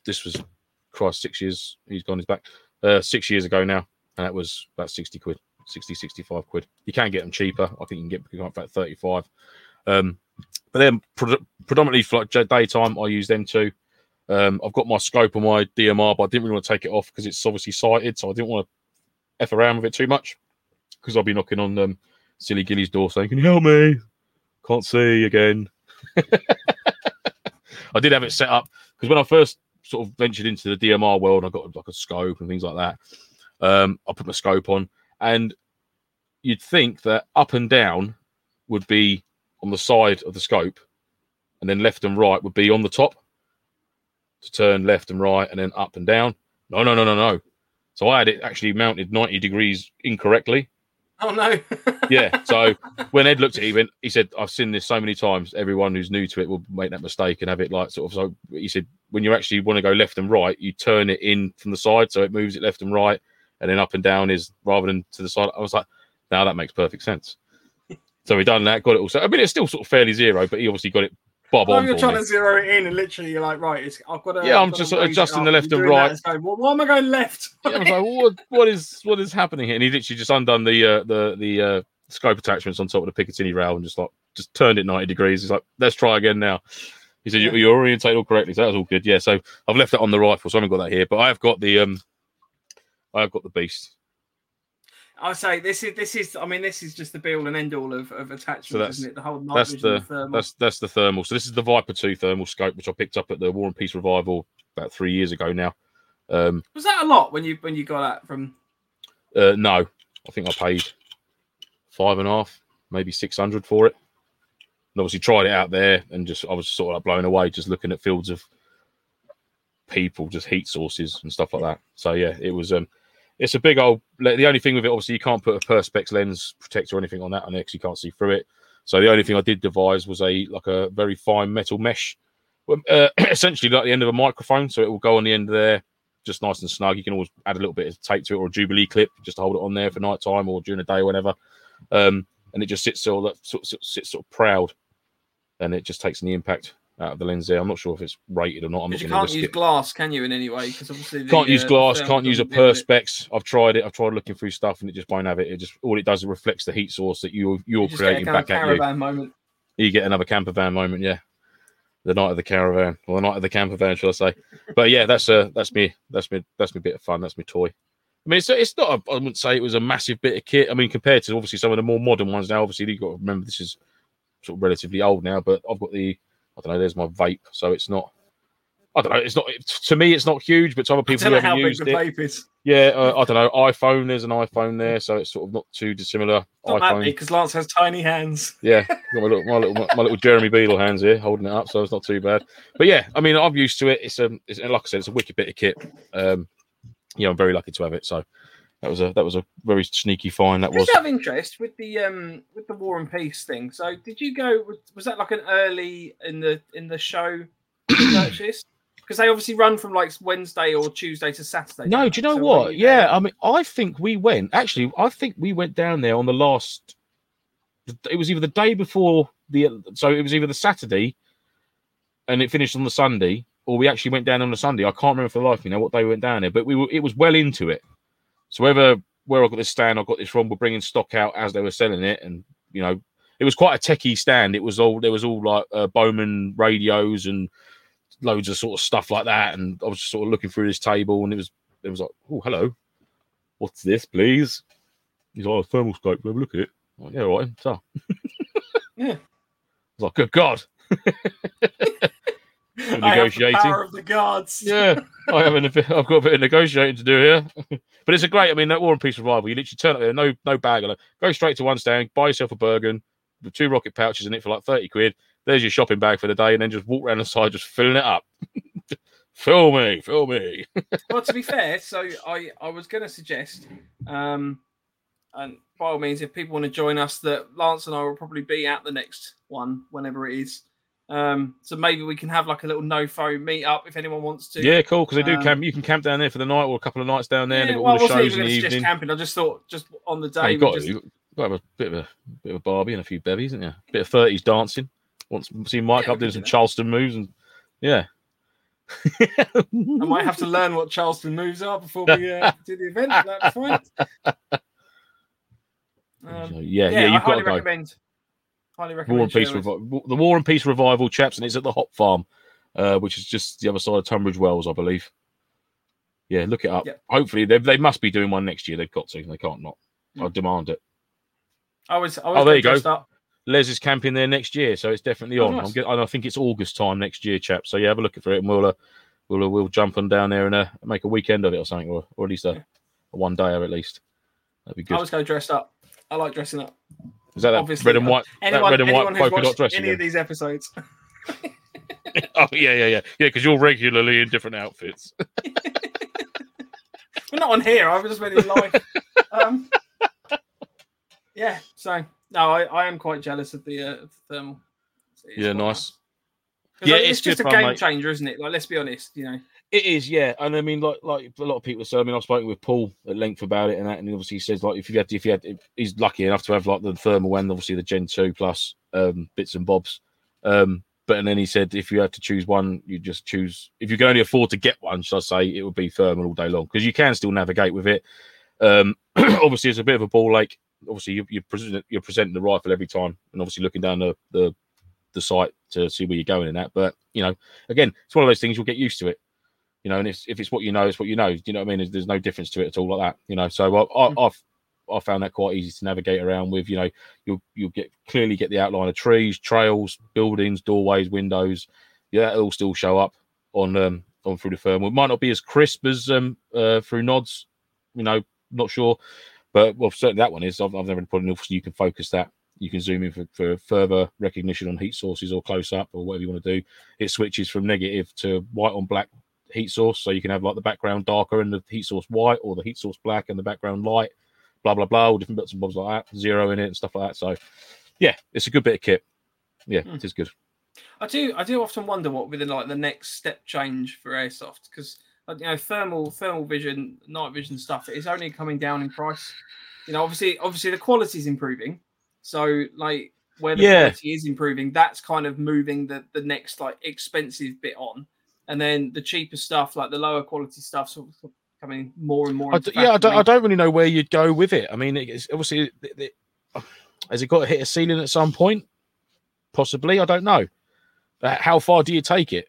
this was, Christ, six years, he's gone his back, uh, six years ago now. And that was about 60 quid, 60, 65 quid. You can get them cheaper. I think you can get them about 35. Um, but then pre- predominantly for like daytime, I use them too. Um, I've got my scope on my DMR, but I didn't really want to take it off because it's obviously sighted, so I didn't want to f around with it too much because I'll be knocking on um, silly Gilly's door saying, "Can you help me? Can't see again." *laughs* I did have it set up because when I first sort of ventured into the DMR world, I got like a scope and things like that. Um, I put my scope on, and you'd think that up and down would be on the side of the scope, and then left and right would be on the top to turn left and right, and then up and down. No, no, no, no, no. So I had it actually mounted 90 degrees incorrectly. Oh no. *laughs* Yeah. So when Ed looked at it, he went, he said, I've seen this so many times. Everyone who's new to it will make that mistake and have it like sort of. So he said, when you actually want to go left and right, you turn it in from the side. So it moves it left and right. And then up and down is rather than to the side. I was like, now that makes perfect sense. *laughs* So we done that, got it also. I mean, it's still sort of fairly zero, but he obviously got it bob Oh, on. you're trying me. to zero it in, and literally you're like, right, it's, I've got to. Yeah, I'm just to sort of raise it adjusting the left and right. going, well, why am I going left? *laughs* Yeah, I was like, what, what is what is happening here? And he literally just undone the uh, the the uh, scope attachments on top of the Picatinny rail and just like just turned it 90 degrees. He's like, let's try again now. He said, Yeah. you, you orientate all correctly, so that was all good. Yeah, so I've left that on the rifle, so I haven't got that here, but I have got the um, I have got the beast. I say this is this is. I mean, this is just the be all and end all of, of attachments, So isn't it? The whole night That's the thermal. that's that's the thermal. So this is the Viper 2 thermal scope, which I picked up at the War and Peace Revival about three years ago now. Um, Was that a lot when you when you got that from? uh, no, I think I paid five and a half, maybe six hundred for it. And obviously tried it out there, and just I was sort of like blown away just looking at fields of people, just heat sources and stuff like that. So yeah, it was. Um, it's a big old. The only thing with it, obviously, you can't put a perspex lens protector or anything on that, and actually can't see through it. So the only thing I did devise was a like a very fine metal mesh, uh, *clears throat* essentially like the end of a microphone, so it will go on the end there, just nice and snug. You can always add a little bit of tape to it or a jubilee clip just to hold it on there for night time or during the day or whatever. Um, and it just sits all that sort, sort, sits sort of proud, and it just takes the impact out of the lens there. I'm not sure if it's rated or not. I'm not you can't use it. glass, can you? In any way? Because obviously the, Can't use uh, glass. Can't use a doesn't deal with it. perspex. I've tried it. I've tried looking through stuff, and it just won't have it. It just all it does is reflects the heat source that you you're You creating back at you. moment. you get another camper van moment, yeah. The night of the caravan, or the night of the camper van, shall I say? But yeah, that's uh that's me. That's me. That's me bit of fun. That's my toy. I mean, it's it's not. A, I wouldn't say it was a massive bit of kit. I mean, compared to obviously some of the more modern ones now. Obviously, you've got to remember this is sort of relatively old now. But I've got the I don't know. There's my vape, so it's not. I don't know. It's not to me. It's not huge, but to other people who know how haven't big used the it, vape is. yeah, uh, I don't know. iPhone. There's an iPhone there, so it's sort of not too dissimilar. Not iPhone. because Lance has tiny hands. Yeah, got my little, my little, my little Jeremy Beadle hands here, holding it up, so it's not too bad. But yeah, I mean, I'm used to it. It's a, it's, like I said, it's a wicked bit of kit. Um, yeah, I'm very lucky to have it. So that was a, that was a very sneaky find. That was. Just out of interest with the um with the War and Peace thing. So did you go? Was that like an early in the in the show *coughs* purchase? Because they obviously run from like Wednesday or Tuesday to Saturday. No, don't you know So what? you Yeah, I mean, I think we went. Actually, I think we went down there on the last. It was either the day before the, so it was either the Saturday, and it finished on the Sunday, or we actually went down on the Sunday. I can't remember for the life of me now what day we went down there, but we were. It was well into it. So whether where I got this stand, I got this from, we're bringing stock out as they were selling it, and you know, it was quite a techie stand. It was all there was all like uh, Bowman radios and loads of sort of stuff like that. And I was just sort of looking through this table, and it was it was like, oh, hello, what's this, please? He's like, oh, a thermal scope. Have a look at it. Like, yeah, all right. So, Yeah. *laughs* I was like, good God. *laughs* I have the negotiating. power of the guards. Yeah, I have an, *laughs* I've got a bit of negotiating to do here. *laughs* but it's a great. I mean, that War and Peace revival. You literally turn up there, no no bag, like, go straight to one stand, buy yourself a Bergen with two rocket pouches in it for like thirty quid. There's your shopping bag for the day, and then just walk around the side, just filling it up. *laughs* fill me, fill me. well, to be fair, so I I was going to suggest, um, and by all means, if people want to join us, that Lance and I will probably be at the next one whenever it is. Um, so maybe we can have like a little no phone meet up if anyone wants to. Yeah, cool. Because they do Um, camp. You can camp down there for the night or a couple of nights down there. and Yeah, got well, all the shows in the evening. camping. I just thought just on the day. Oh, you got, just- you got to have a bit of a bit of a barbie and a few bevies, isn't you? A bit of thirties dancing. Once see Mike Yeah, up doing some that. Charleston moves and yeah. I might have to learn what Charleston moves are before we uh, *laughs* do the event. at That'd be fine. *laughs* Um, yeah, yeah, yeah, you've got highly to go. recommend. Highly recommend. War and Peace. Revi- the War and Peace revival, chaps, and it's at the Hop Farm, uh, which is just the other side of Tunbridge Wells, I believe. Yeah, look it up. Yep. Hopefully, they they must be doing one next year. They've got to. They can't not. I Mm. demand it. I was. I was Oh, there you go. Up. Les is camping there next year, so it's definitely Oh, on. nice. I'm get, and I think it's August time next year, chaps. So yeah, have a look for it, and we'll uh, we'll uh, we'll jump on down there and uh, make a weekend of it or something, or, or at least a, Yeah. a one day or at least. That'd be good. I always go dressed up. I like dressing up. Is that that obviously, red and white? Anyone, red and white who's polka dot watched dress any again. of these episodes, *laughs* Oh yeah, yeah, yeah, yeah. Because you're regularly in different outfits. *laughs* we're not on here. I was just meant in life. um, yeah. So no, I, I am quite jealous of the, uh, of the thermal. Yeah, nice. 'Cause, Yeah, like, it's it's just a game mate. changer, isn't it? Like, let's be honest. You know, It is, yeah, and I mean, like, like a lot of people say. I mean, I've spoken with Paul at length about it, and that, and he obviously says like if you had, if you had, if he's lucky enough to have like the thermal and obviously the Gen two plus um, bits and bobs. Um, but and then he said if you had to choose one, you just choose. If you can only afford to get one, should I say, it would be thermal all day long because you can still navigate with it. Um, *clears throat* obviously, it's a bit of a ball lake. Obviously, you, you're, present, you're presenting the rifle every time, and obviously looking down the the the site to see where you're going in that. But you know, again, it's one of those things you'll get used to it. You know, and if, if it's what you know, it's what you know. Do you know what I mean? There's, there's no difference to it at all like that. You know, so I, I, I've I found that quite easy to navigate around with. You know, you'll you'll get clearly get the outline of trees, trails, buildings, doorways, windows. Yeah, it'll still show up on um on through the thermal. It might not be as crisp as um uh, through nods, you know, not sure, but well, certainly that one is. I've, I've never put enough, so you can focus that. You can zoom in for, for further recognition on heat sources or close up or whatever you want to do. It switches from negative to white on black heat source, so you can have like the background darker and the heat source white, or the heat source black and the background light. Blah blah blah, all different bits and bobs like that, zero in it and stuff like that. So, yeah, it's a good bit of kit. Yeah, Hmm. it is good. I do. I do often wonder what would be the like the next step change for airsoft because you know thermal thermal vision, night vision stuff is only coming down in price. You know, obviously, obviously the quality is improving. So like where the Yeah. quality is improving, that's kind of moving the the next like expensive bit on, and then the cheaper stuff, like the lower quality stuff, sort of coming more and more. I into d- yeah, I don't, I don't really know where you'd go with it. I mean, it's obviously, it- it- has it got to hit a ceiling at some point? Possibly, I don't know. Uh, how far do you take it?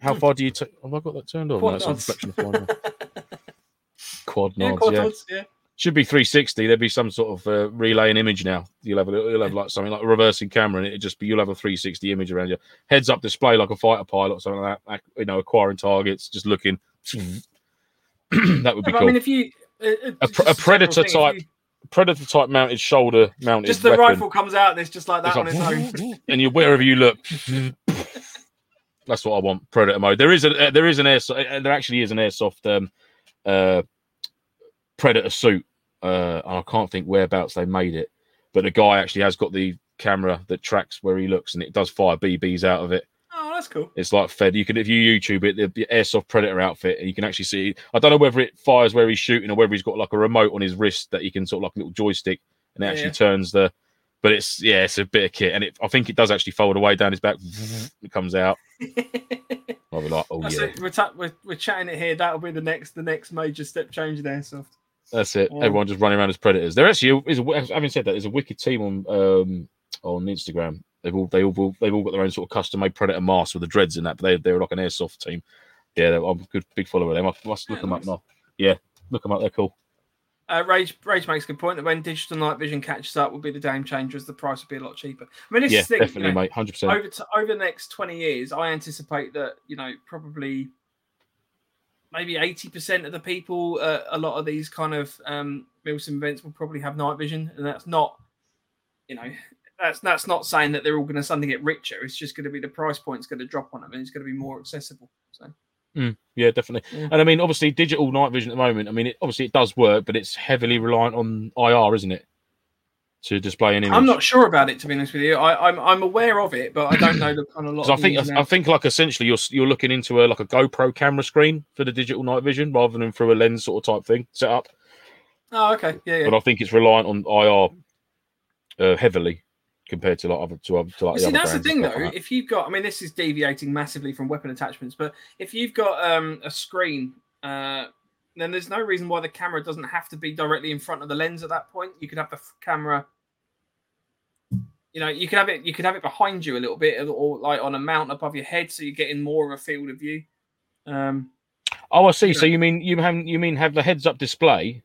How far do you take? Have I got that turned on? Quad No, it's a nods. reflection of mine. *laughs* Quad yeah, nods, quad yeah. nods, yeah. Should be 360. There'd be some sort of uh, relaying image now. You'll have a, you'll have like something like a reversing camera, and it'd just be you'll have a 360 image around you, heads up display like a fighter pilot or something like that. You know, acquiring targets, just looking. *clears throat* that would be cool. I mean, if you uh, uh, A a predator type you- predator type mounted shoulder mounted just the weapon. rifle comes out and it's just like that It's on like, its own. *laughs* and you wherever you look. *laughs* That's what I want. Predator mode. There is a uh, there is an air uh, there actually is an airsoft um uh predator suit. Uh and I can't think whereabouts they made it, but the guy actually has got the camera that tracks where he looks and it does fire BBs out of it. Oh, that's cool. It's like fed. You can if you YouTube it, the, airsoft predator outfit, and you can actually see. I don't know whether it fires where he's shooting or whether he's got like a remote on his wrist that he can sort of like a little joystick, and it Yeah, actually turns the. But it's yeah, it's a bit of kit, and it I think it does actually fold away down his back. *laughs* It comes out. *laughs* I'll be like, oh That's yeah. We're, ta- we're we're chatting it here. That'll be the next the next major step change in airsoft. That's it. Yeah. Everyone just running around as predators. There actually is. Having said that, there's a wicked team on um on Instagram. They've all they all they've all got their own sort of custom made predator masks with the dreads in that. But they they're like an airsoft team. Yeah, they're- I'm a good big follower of them. I must look Yeah, them up now. Yeah, look them up. They're cool. Uh, Rage Rage makes a good point that when digital night vision catches up, will be the game changer. As the price will be a lot cheaper. I mean, this Yeah, is the thing, you definitely, know, mate. Hundred percent. over to, over the next 20 years i anticipate that you know probably maybe 80% of the people uh, a lot of these kind of um milsim events will probably have night vision and that's not you know that's that's not saying that they're all going to suddenly get richer it's just going to be the price point's going to drop on them and it's going to be more accessible so Yeah, definitely. Yeah. And I mean, obviously, digital night vision at the moment. I mean, it, obviously, it does work, but it's heavily reliant on IR, isn't it, to display an image? i'm not sure about it to be honest with you I, i'm i'm aware of it but i don't know the kind of lot I of the think and I think like essentially you're you're looking into a like a GoPro camera screen for the digital night vision rather than through a lens sort of type thing set up. oh okay yeah, yeah. But I think it's reliant on IR uh, heavily compared to like other to other to like see, that's the thing, though. like. If you've got, I mean, this is deviating massively from weapon attachments, but if you've got um, a screen, uh, then there's no reason why the camera doesn't have to be directly in front of the lens at that point. You could have the f- camera, you know, you could have it, you could have it behind you a little bit, or like on a mount above your head, so you're getting more of a field of view. Um, Oh, I see. So you mean you have you mean have the heads up display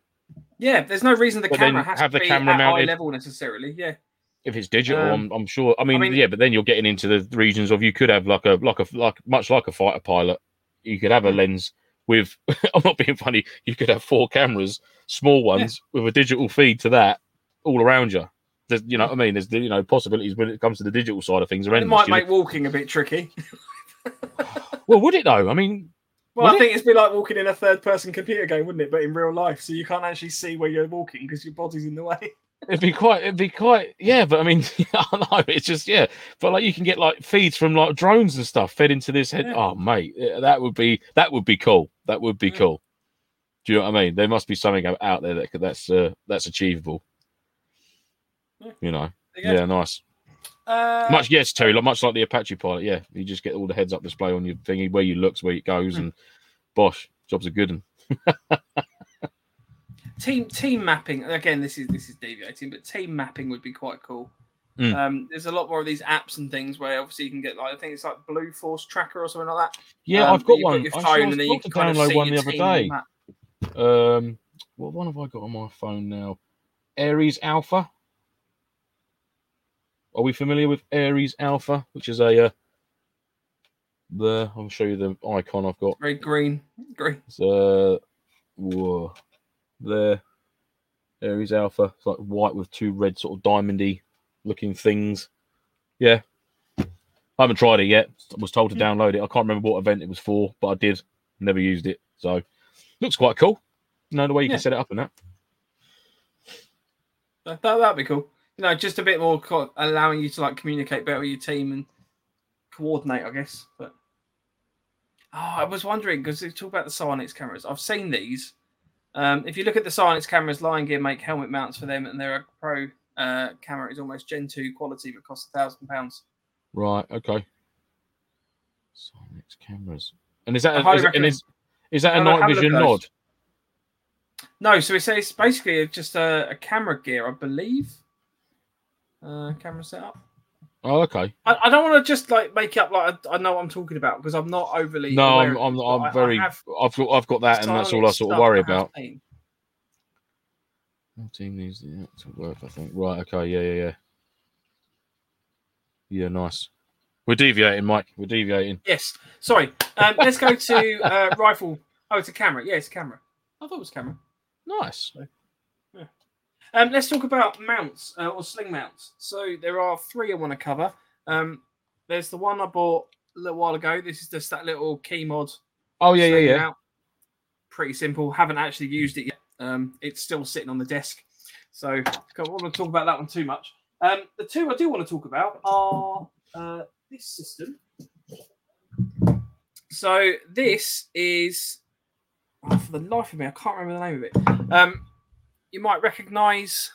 yeah, there's no reason the But camera has have to the be camera at mounted- eye level necessarily. Yeah, if it's digital? Um, I'm, I'm sure. I mean, mean- yeah, but then you're getting into the regions of you could have like a like a like much like a fighter pilot. You could have a Hmm. lens with. *laughs* I'm not being funny. You could have four cameras, small ones with a digital feed to that all around you. There's, you know what I mean? There's you know possibilities when it comes to the digital side of things. Are it endless. might make walking a bit tricky. well, would it though? I mean, Well, Would I it? think it's be like walking in a third-person computer game, wouldn't it? But in real life, so you can't actually see where you're walking because your body's in the way. *laughs* It'd be quite, it'd be quite, yeah. But I mean, *laughs* I know it's just, yeah. But like, you can get like feeds from like drones and stuff fed into this head. Yeah. Oh, mate, that would be, that would be cool. That would be Yeah. cool. Do you know what I mean? There must be something out- out there that that's, uh, that's achievable. Yeah. You know, you yeah, nice. Uh, Much, yes, Terry. Like much like the Apache pilot. Yeah, you just get all the heads up display on your thingy where you looks, where it goes, Hmm. and bosh, jobs are good. And *laughs* team team mapping again. This is this is deviating, but team mapping would be quite cool. Mm. Um, there's a lot more of these apps and things where obviously you can get like I think it's like Blue Force Tracker or something like that. yeah, Um, I've got one. your I phone saw- and then I you can kind of download see one the other team on the day. Um, what one have I got on my phone now? Ares Alpha. Are we familiar with Ares Alpha, which is a uh, the I'll show you the icon I've got. Very green, green. It's, uh, whoa, there. Ares Alpha. It's like white with two red sort of diamondy looking things. Yeah. I haven't tried it yet. I was told to Hmm. download it. I can't remember what event it was for, but I did. Never used it. So looks quite cool. You know the way you Yeah. can set it up and that. That, that that'd be cool. You know, just a bit more co- allowing you to like communicate better with your team and coordinate, I guess. But oh, I was wondering because they talk about the SiOnyx cameras. I've seen these. Um, if you look at the SiOnyx cameras, Lion Gear make helmet mounts for them, and they're a pro uh, camera. is almost Gen two quality, but costs a thousand pounds. Right. Okay. Sonic's cameras. And is that a, is, and is, is that a night have a look vision nod? No, so it's, it's basically just a, a camera gear, I believe. Uh, camera setup. Oh, okay. I, I don't want to just like make up like I, I know what I'm talking about because I'm not overly. No, I'm I'm, it, I'm I- I very. have I've got I've got that, and that's all I sort of worry about. seen. Team needs the actual work, I think. Right. Okay. Yeah. Yeah. Yeah. Yeah. Nice. We're deviating, Mike. We're deviating. Yes. Sorry. Um, let's go to uh, *laughs* rifle. Oh, it's a camera. Yeah, it's a camera. I thought it was a camera. Nice. Um, let's talk about mounts uh, or sling mounts. So there are three I want to cover. Um, there's the one I bought a little while ago. This is just that little KeyMod. Oh yeah. Yeah. Yeah. mount. Pretty simple. Haven't actually used it yet. Um, it's still sitting on the desk. So I don't want to talk about that one too much. Um, the two I do want to talk about are uh, this system. So this is oh, for the life of me, I can't remember the name of it. Um, you might recognise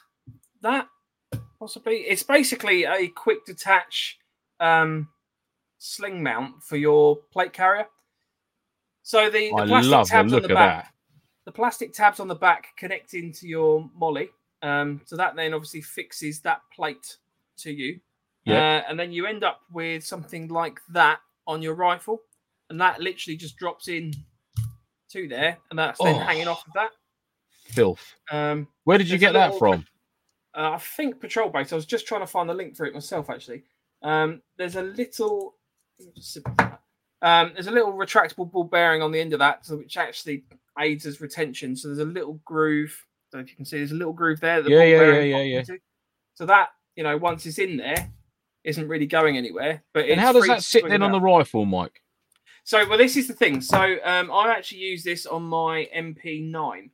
that possibly. It's basically a quick detach um, sling mount for your plate carrier. So the, the plastic love the tabs on the back, that. the plastic tabs on the back connect into your MOLLE. Um, so that then obviously fixes that plate to you. Yeah. Uh, and then you end up with something like that on your rifle. And that literally just drops in to there. And that's then Oh. hanging off of that. Filth. Um, Where did you get that little- from? uh, I think Patrol Base. I was just trying to find the link for it myself, actually. Um, there's a little. let me just sip of that. Um, there's a little retractable ball bearing on the end of that, so which actually aids as retention. So there's a little groove. I don't know if you can see. There's a little groove there. that the Yeah, yeah, yeah, yeah, into. So that you know, once it's in there, isn't really going anywhere. But And how does that sit then on the rifle, Mike? So, well, this is the thing. So, um, I actually use this on my MP9.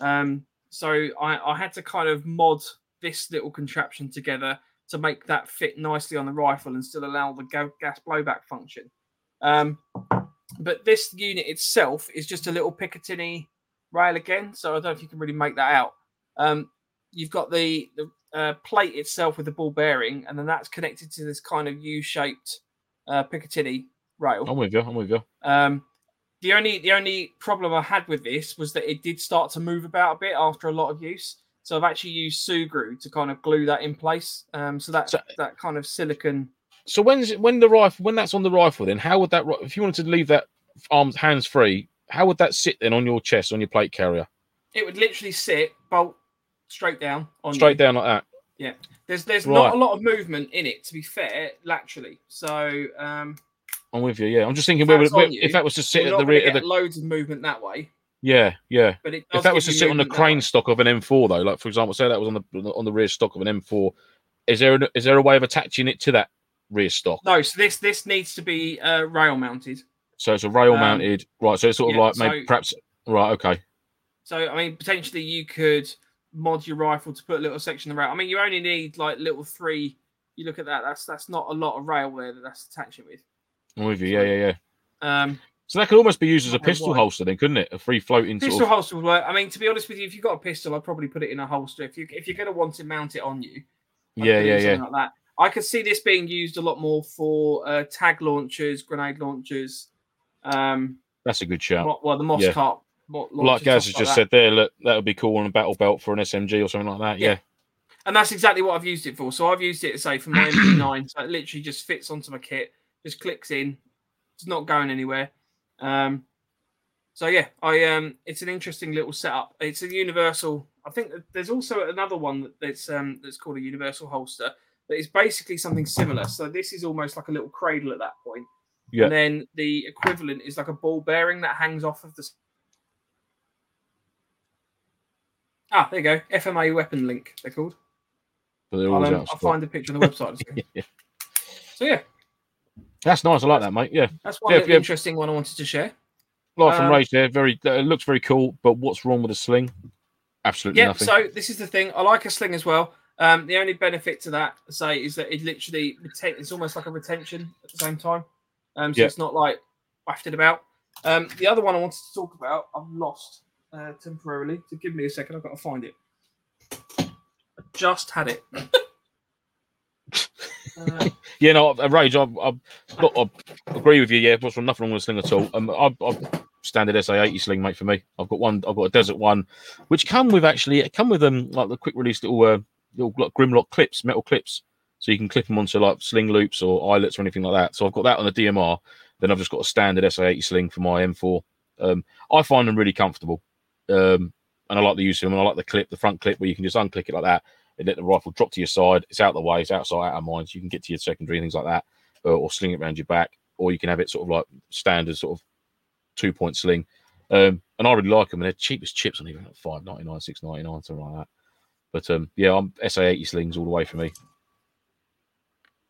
Um, so, I, I had to kind of mod this little contraption together to make that fit nicely on the rifle and still allow the ga- gas blowback function. Um, but this unit itself is just a little Picatinny rail again. So, I don't know if you can really make that out. Um, you've got the, the uh, plate itself with the ball bearing, and then that's connected to this kind of U shaped uh, Picatinny rail. I'm with you. I'm with you. Um, the only the only problem I had with this was that it did start to move about a bit after a lot of use. So I've actually used Sugru to kind of glue that in place. Um, so that So- that kind of silicon. So when's it- when the rifle when that's on the rifle, then how would that if you wanted to leave that arms hands free, how would that sit then on your chest on your plate carrier? It would literally sit bolt straight down on Straight you. down like that. Yeah, there's there's Right. not a lot of movement in it to be fair, laterally. So um, I'm with you. Yeah, I'm just thinking If where would, where, you, if that was to sit at the rear of the loads of movement that way. yeah yeah. But it does If that was to sit on the crane stock of an M4 though, like for example, say that was on the on the rear stock of an M4, is there an, is there a way of attaching it to that rear stock? No, so this this needs to be uh, rail mounted. So it's a rail Um, mounted, right? So it's sort of yeah, like maybe so- perhaps right. Okay, So I mean, potentially you could mod your rifle to put a little section of rail. I mean, you only need like little three. You look at that. That's that's not a lot of rail there that that's attaching with. I'm with you. Yeah, yeah, yeah. Um, So that could almost be used as a pistol wide. holster, then, couldn't it? A free floating pistol sort of. holster would work. I mean, to be honest with you, if you've got a pistol, I'd probably put it in a holster. If you if you're going to want to mount it on you, I'd Yeah, put it in yeah, yeah. Like that. I could see this being used a lot more for uh, tag launchers, grenade launchers. Um, That's a good shout. well, the Moss Yeah. like Gaz has stuff just that. said there, look, that would be cool on a battle belt for an SMG or something like that. Yeah. Yeah. and that's exactly what I've used it for. So I've used it, say, for my MP9. So it literally just fits onto my kit, just clicks in. It's not going anywhere. Um, so yeah, I um, it's an interesting little setup. It's a universal. I think that there's also another one that's um, that's called a universal holster that is basically something similar. So this is almost like a little cradle at that point. Yeah. And then the equivalent is like a ball bearing that hangs off of the. Ah, there you go. FMA weapon link. They're called. But they're I'll, um, I'll find a picture on the website. Yeah. *laughs* So yeah, That's nice. I like that, mate. Yeah. that's one Yeah, yeah. interesting one I wanted to share. From Um, Rage there, very uh, it looks very cool, but what's wrong with the sling? Absolutely Yeah, nothing. so this is the thing. I like a sling as well. Um, the only benefit to that, say, is that it literally it's almost like a retention at the same time. Um, so Yeah. it's not like wafted about. Um, the other one I wanted to talk about, I've lost uh, temporarily. So give me a second. I've got to find it. I just had it. *laughs* uh, *laughs* Yeah, no, Rage, I, I, I agree with you. Yeah, what's wrong? Nothing wrong with a sling at all. Um, I, I standard SA eighty sling, mate, for me. I've got one. I've got a desert one, which come with actually it come with them like the quick release little uh, little like, GrimLoc clips, metal clips, so you can clip them onto like sling loops or eyelets or anything like that. So I've got that on the DMR. Then I've just got a standard SA eighty sling for my M4. Um, I find them really comfortable, um, and I like the use of them. And I like the clip, the front clip, where you can just unclick it like that let the rifle drop to your side. It's out of the way. It's outside, out of mind. So you can get to your secondary and things like that, uh, or sling it around your back, or you can have it sort of like standard sort of two point sling. Um, and I really like them, and they're cheap as chips on even like five ninety nine, six ninety nine, something like that. But um, yeah, I'm SA eighty slings all the way for me.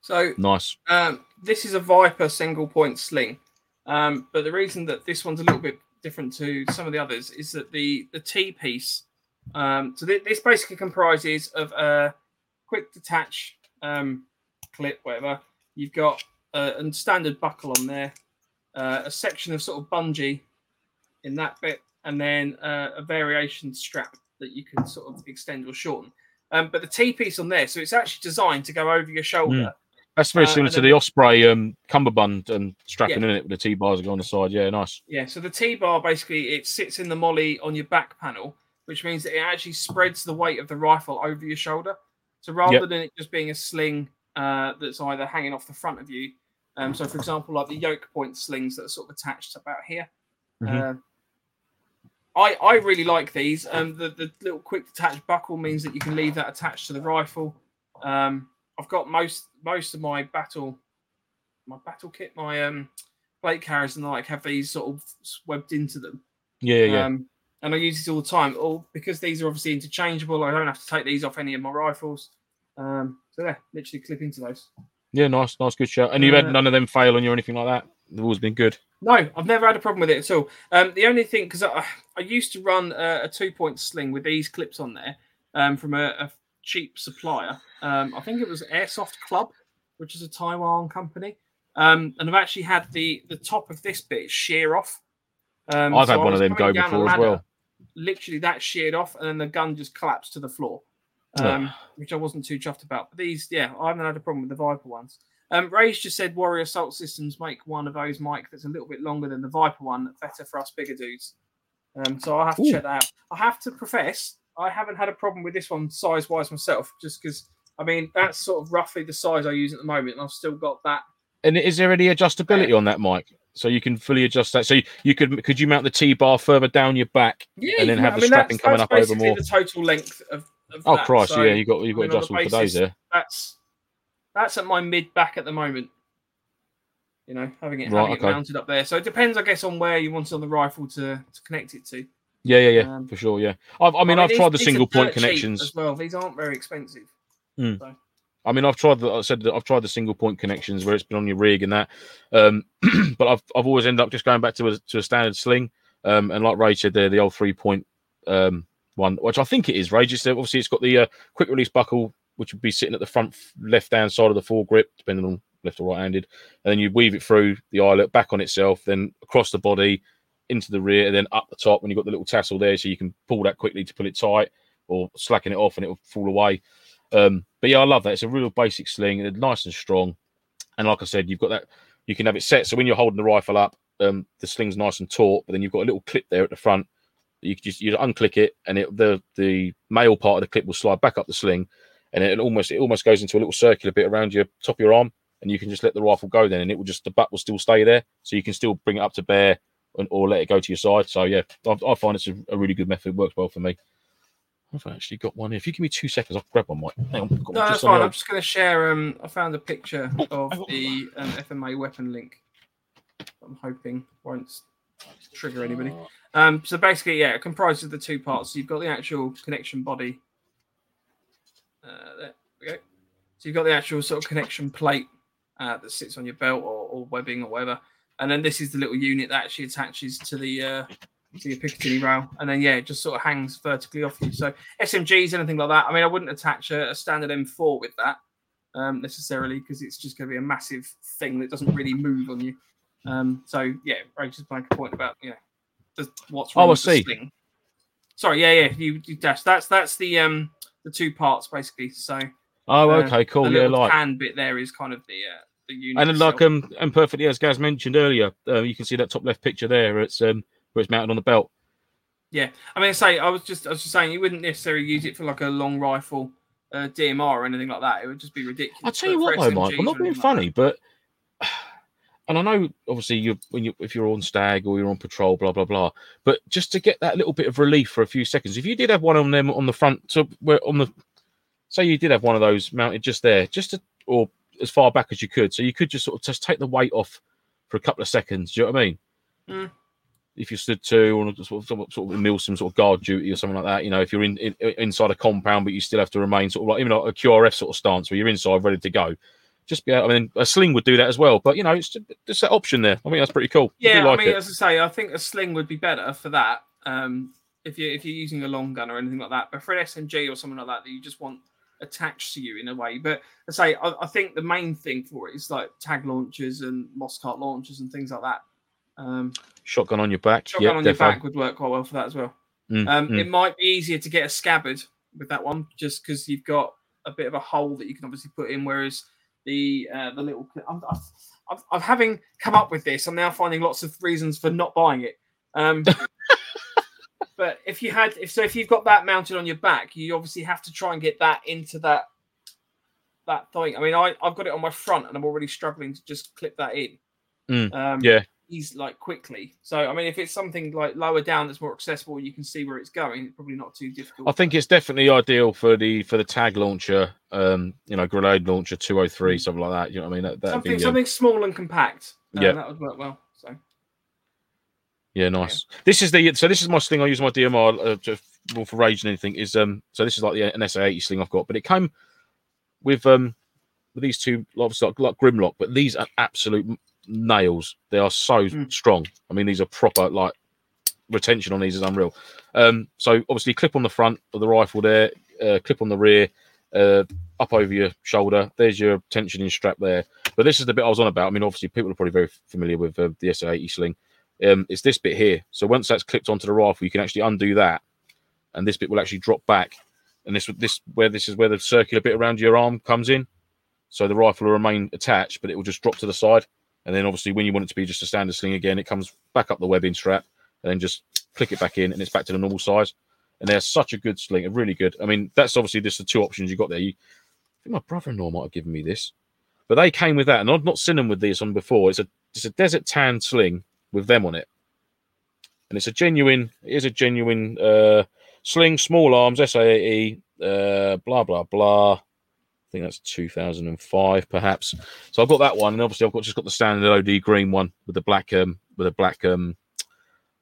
so Nice. Um, this is a Viper single point sling, um, but the reason that this one's a little bit different to some of the others is that the the T piece. Um, so thi- this basically comprises of a quick detach um, clip, whatever. You've got a, a standard buckle on there, uh, a section of sort of bungee in that bit, and then uh, a variation strap that you can sort of extend or shorten. Um, but the T piece on there, so it's actually designed to go over your shoulder. That's very Uh, similar and to the Osprey um, cummerbund and strapping Yeah. in it with the T bars on the side. Yeah, nice. Yeah, so the T bar basically it sits in the MOLLE on your back panel, which means that it actually spreads the weight of the rifle over your shoulder. So rather Yep. than it just being a sling uh, that's either hanging off the front of you, um, so for example, like the yoke point slings that are sort of attached about here. Mhm. Uh, I I really like these. Um, the the little quick detached buckle means that you can leave that attached to the rifle. Um, I've got most most of my battle my battle kit, my um plate carriers and the like have these sort of webbed into them. Yeah, yeah. Um, and I use these all the time. All because these are obviously interchangeable. I don't have to take these off any of my rifles. Um, so yeah, literally clip into those. yeah, nice, nice, good shot. And you've had uh, none of them fail on you or anything like that. They've always been good. No, I've never had a problem with it at all. Um, the only thing because I, I used to run a, a two point sling with these clips on there um, from a, a cheap supplier. Um, I think it was Airsoft Club, which is a Taiwan company. Um, and I've actually had the the top of this bit shear off. Um, I've so had one of them go before as well. Literally, that sheared off, and then the gun just collapsed to the floor, um, which I wasn't too chuffed about. But these, yeah, I haven't had a problem with the Viper ones. Um, Ray's just said Warrior Assault Systems make one of those, Mike, that's a little bit longer than the Viper one, better for us bigger dudes. Um, so I'll have to Ooh. check that out. I have to profess, I haven't had a problem with this one size wise myself, just because, I mean, that's sort of roughly the size I use at the moment, and I've still got that. And is there any adjustability on that, Mike? So you can fully adjust that. So you, you could could you mount the T bar further down your back? Yeah, And then can- have I the mean, strapping that's- coming that's up over more. The total length of. of Oh that. Christ, So, yeah, you got you I got mean, on the adjustable for those there. That's that's at my mid back at the moment. You know, having it, Right, having okay. it mounted up there. So it depends, I guess, on where you want it on the rifle to, to connect it to. Yeah, yeah, yeah, Um, for sure. Yeah, I've, I mean, I've these- tried the single point connections. as well. These aren't very expensive. I mean, I've tried the. I said that I've tried the single point connections where it's been on your rig and that, um, *clears throat* but I've I've always ended up just going back to a to a standard sling. Um, and like Ray said, there the old three point um one, which I think it is. Ray just obviously it's got the uh, quick release buckle, which would be sitting at the front left hand side of the foregrip, depending on left or right handed, and then you weave it through the eyelet back on itself, then across the body into the rear, and then up the top when you've got the little tassel there, so you can pull that quickly to pull it tight or slacken it off and it will fall away. Um, but yeah, I love that. It's a real basic sling and nice and strong. And like I said, you've got that. You can have it set so when you're holding the rifle up, um, the sling's nice and taut. But then you've got a little clip there at the front. You can just you unclick it, and it, the the male part of the clip will slide back up the sling, and it almost it almost goes into a little circular bit around your top of your arm, and you can just let the rifle go then, and it will just the butt will still stay there, so you can still bring it up to bear and, or let it go to your side. So yeah, I, I find it's a, a really good method. Works well for me. I've actually got one here. If you give me two seconds, I'll grab one. Mike. Hang on, No, that's fine. I'm just going to share. Um, I found a picture Oh, of the um, FMA weapon link. I'm hoping won't trigger anybody. Um, so basically, yeah, it comprises of the two parts. So you've got the actual connection body. Uh, there we go. So you've got the actual sort of connection plate uh, that sits on your belt or, or webbing or whatever, and then this is the little unit that actually attaches to the uh, to your Picatinny rail, and then yeah, it just sort of hangs vertically off you. So SMGs, anything like that. I mean, I wouldn't attach a, a standard M4 with that um, necessarily because it's just going to be a massive thing that doesn't really move on you. Um, so yeah, just make a point about you know the, what's Oh, wrong I with the see. sling. Sorry, yeah, yeah, you, you dash. That's that's the um the two parts basically. So Oh, uh, okay, cool. the Yeah, like hand bit there is kind of the uh, the unit. and then like um and perfectly as Gaz mentioned earlier, uh, you can see that top left picture there. It's um where it's mounted on the belt. Yeah, I mean, I say I was just I was just saying you wouldn't necessarily use it for like a long rifle, uh, DMR or anything like that. It would just be ridiculous. I'll tell you what though, Mike, I'm not being anything like funny, but *sighs* and I know obviously you when you if you're on stag or you're on patrol, blah blah blah. But just to get that little bit of relief for a few seconds, if you did have one on them on the front, so where on the say you did have one of those mounted just there, just to or as far back as you could, so you could just sort of just take the weight off for a couple of seconds. Do you know what I mean? Mm. If you stood to or sort of, sort of mill some sort of guard duty or something like that, you know, if you're in, in inside a compound but you still have to remain sort of like even like a QRF sort of stance where you're inside ready to go, just be. I mean, a sling would do that as well. But you know, it's just, that option there. I think that's pretty cool. Yeah, I, like I mean, it. as I say, I think a sling would be better for that. Um, if you if you're using a long gun or anything like that, but for an SMG or something like that, that you just want attached to you in a way. But I say, I, I think the main thing for it is like tag launchers and Moscart launchers and things like that. Um, Shotgun on your back. shotgun yeah, on your back would work quite well for that as well. Mm, Um, mm. It might be easier to get a scabbard with that one, just because you've got a bit of a hole that you can obviously put in. Whereas the uh, the little, I'm, I'm, I'm having come up with this. I'm now finding lots of reasons for not buying it. Um, *laughs* but if you had, if so, if you've got that mounted on your back, you obviously have to try and get that into that that thing. I mean, I I've got it on my front, and I'm already struggling to just clip that in. Mm, Um, yeah. He's like quickly. So I mean, if it's something like lower down that's more accessible, you can see where it's going. It's probably not too difficult. I think it's definitely ideal for the for the tag launcher, um, you know, grenade launcher two oh three, something like that. You know what I mean? That, that'd something um, small and compact. Uh, yeah. that would work well. So Yeah, nice. This is the so this is my sling. I use my DMR uh, to, more for rage and anything. Is um so this is like the an SA eighty sling I've got, but it came with um with these two obviously like, like GrimLoc, but these are absolute nails. They are so Mm. strong. I mean, these are proper like retention on these is unreal. Um, so obviously clip on the front of the rifle there, uh, clip on the rear, uh, up over your shoulder. There's your tensioning strap there. But this is the bit I was on about. I mean, obviously people are probably very familiar with uh, the SA eighty sling um, it's this bit here. So once that's clipped onto the rifle, you can actually undo that, and this bit will actually drop back. And this this where this is where the circular bit around your arm comes in. So the rifle will remain attached, but it will just drop to the side. And then obviously when you want it to be just a standard sling again, it comes back up the webbing strap, and then just click it back in, and it's back to the normal size. And they're such a good sling, really good. I mean, that's obviously just the two options you got there. You, I think my brother-in-law might have given me this, but they came with that, and I've not seen them with these on before. It's a it's a desert tan sling with them on it. And it's a genuine, it is a genuine uh, sling, small arms, SAE, uh, blah, blah, blah. I think that's 2005, perhaps. So I've got that one, and obviously I've got just got the standard OD green one with the black, um, with a black, um,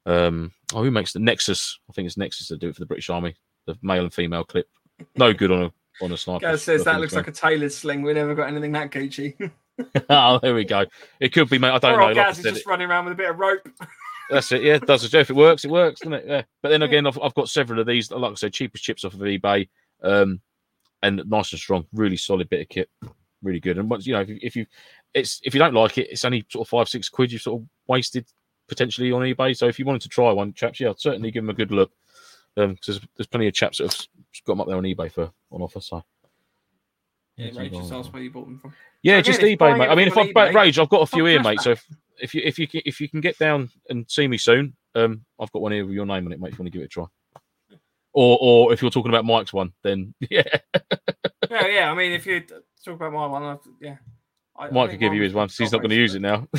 um, oh, who makes the Nexus? I think it's Nexus that do it for the British Army, the male and female clip. No good on a on a sniper. Gaz says that looks like a tailored sling. We never got anything that Gucci. *laughs* *laughs* oh, there we go. It could be, mate. I don't know. old Like Gaz is just running around with a bit of rope. *laughs* That's it. Yeah, does it. If it works, it works, doesn't it? Yeah. But then again, I've, I've got several of these. Like I said, cheapest chips off of eBay, um, and nice and strong. Really solid bit of kit. Really good. And once you know, if you, if you, it's if you don't like it, it's only sort of five six quid you've sort of wasted potentially on eBay. So if you wanted to try one, chaps, yeah, I'd certainly give them a good look. Um, 'cause there's, there's plenty of chaps that have got them up there on eBay for on offer. So Yeah, Ray just asked where you bought them from. yeah, So just eBay, mate. I mean, if I've on back eBay, rage, I've got a few here, mate. So if, if you if you can- if you can get down and see me soon, um, I've got one here with your name on it, mate. If you want to give it a try, or or if you're talking about Mike's one, then *laughs* yeah, Yeah, yeah. I mean, if you talk about my one, I've, yeah. I, I Mike think could give you his one. 'cause He's not going to use it now. *laughs*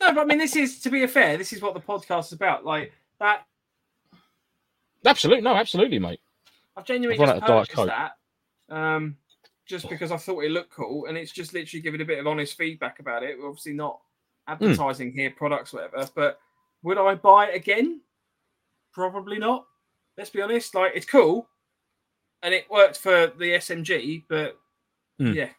No, but I mean, this is to be a fair. This is what the podcast is about. Like that. absolutely, no, absolutely, mate. I've genuinely I've just out of Diet purchased that. Um, just because I thought it looked cool, and it's just literally giving a bit of honest feedback about it. We're obviously not Hmm. advertising here, products, whatever. But would I buy it again? Probably not. Let's be honest. Like it's cool, and it worked for the SMG, but Hmm. yeah,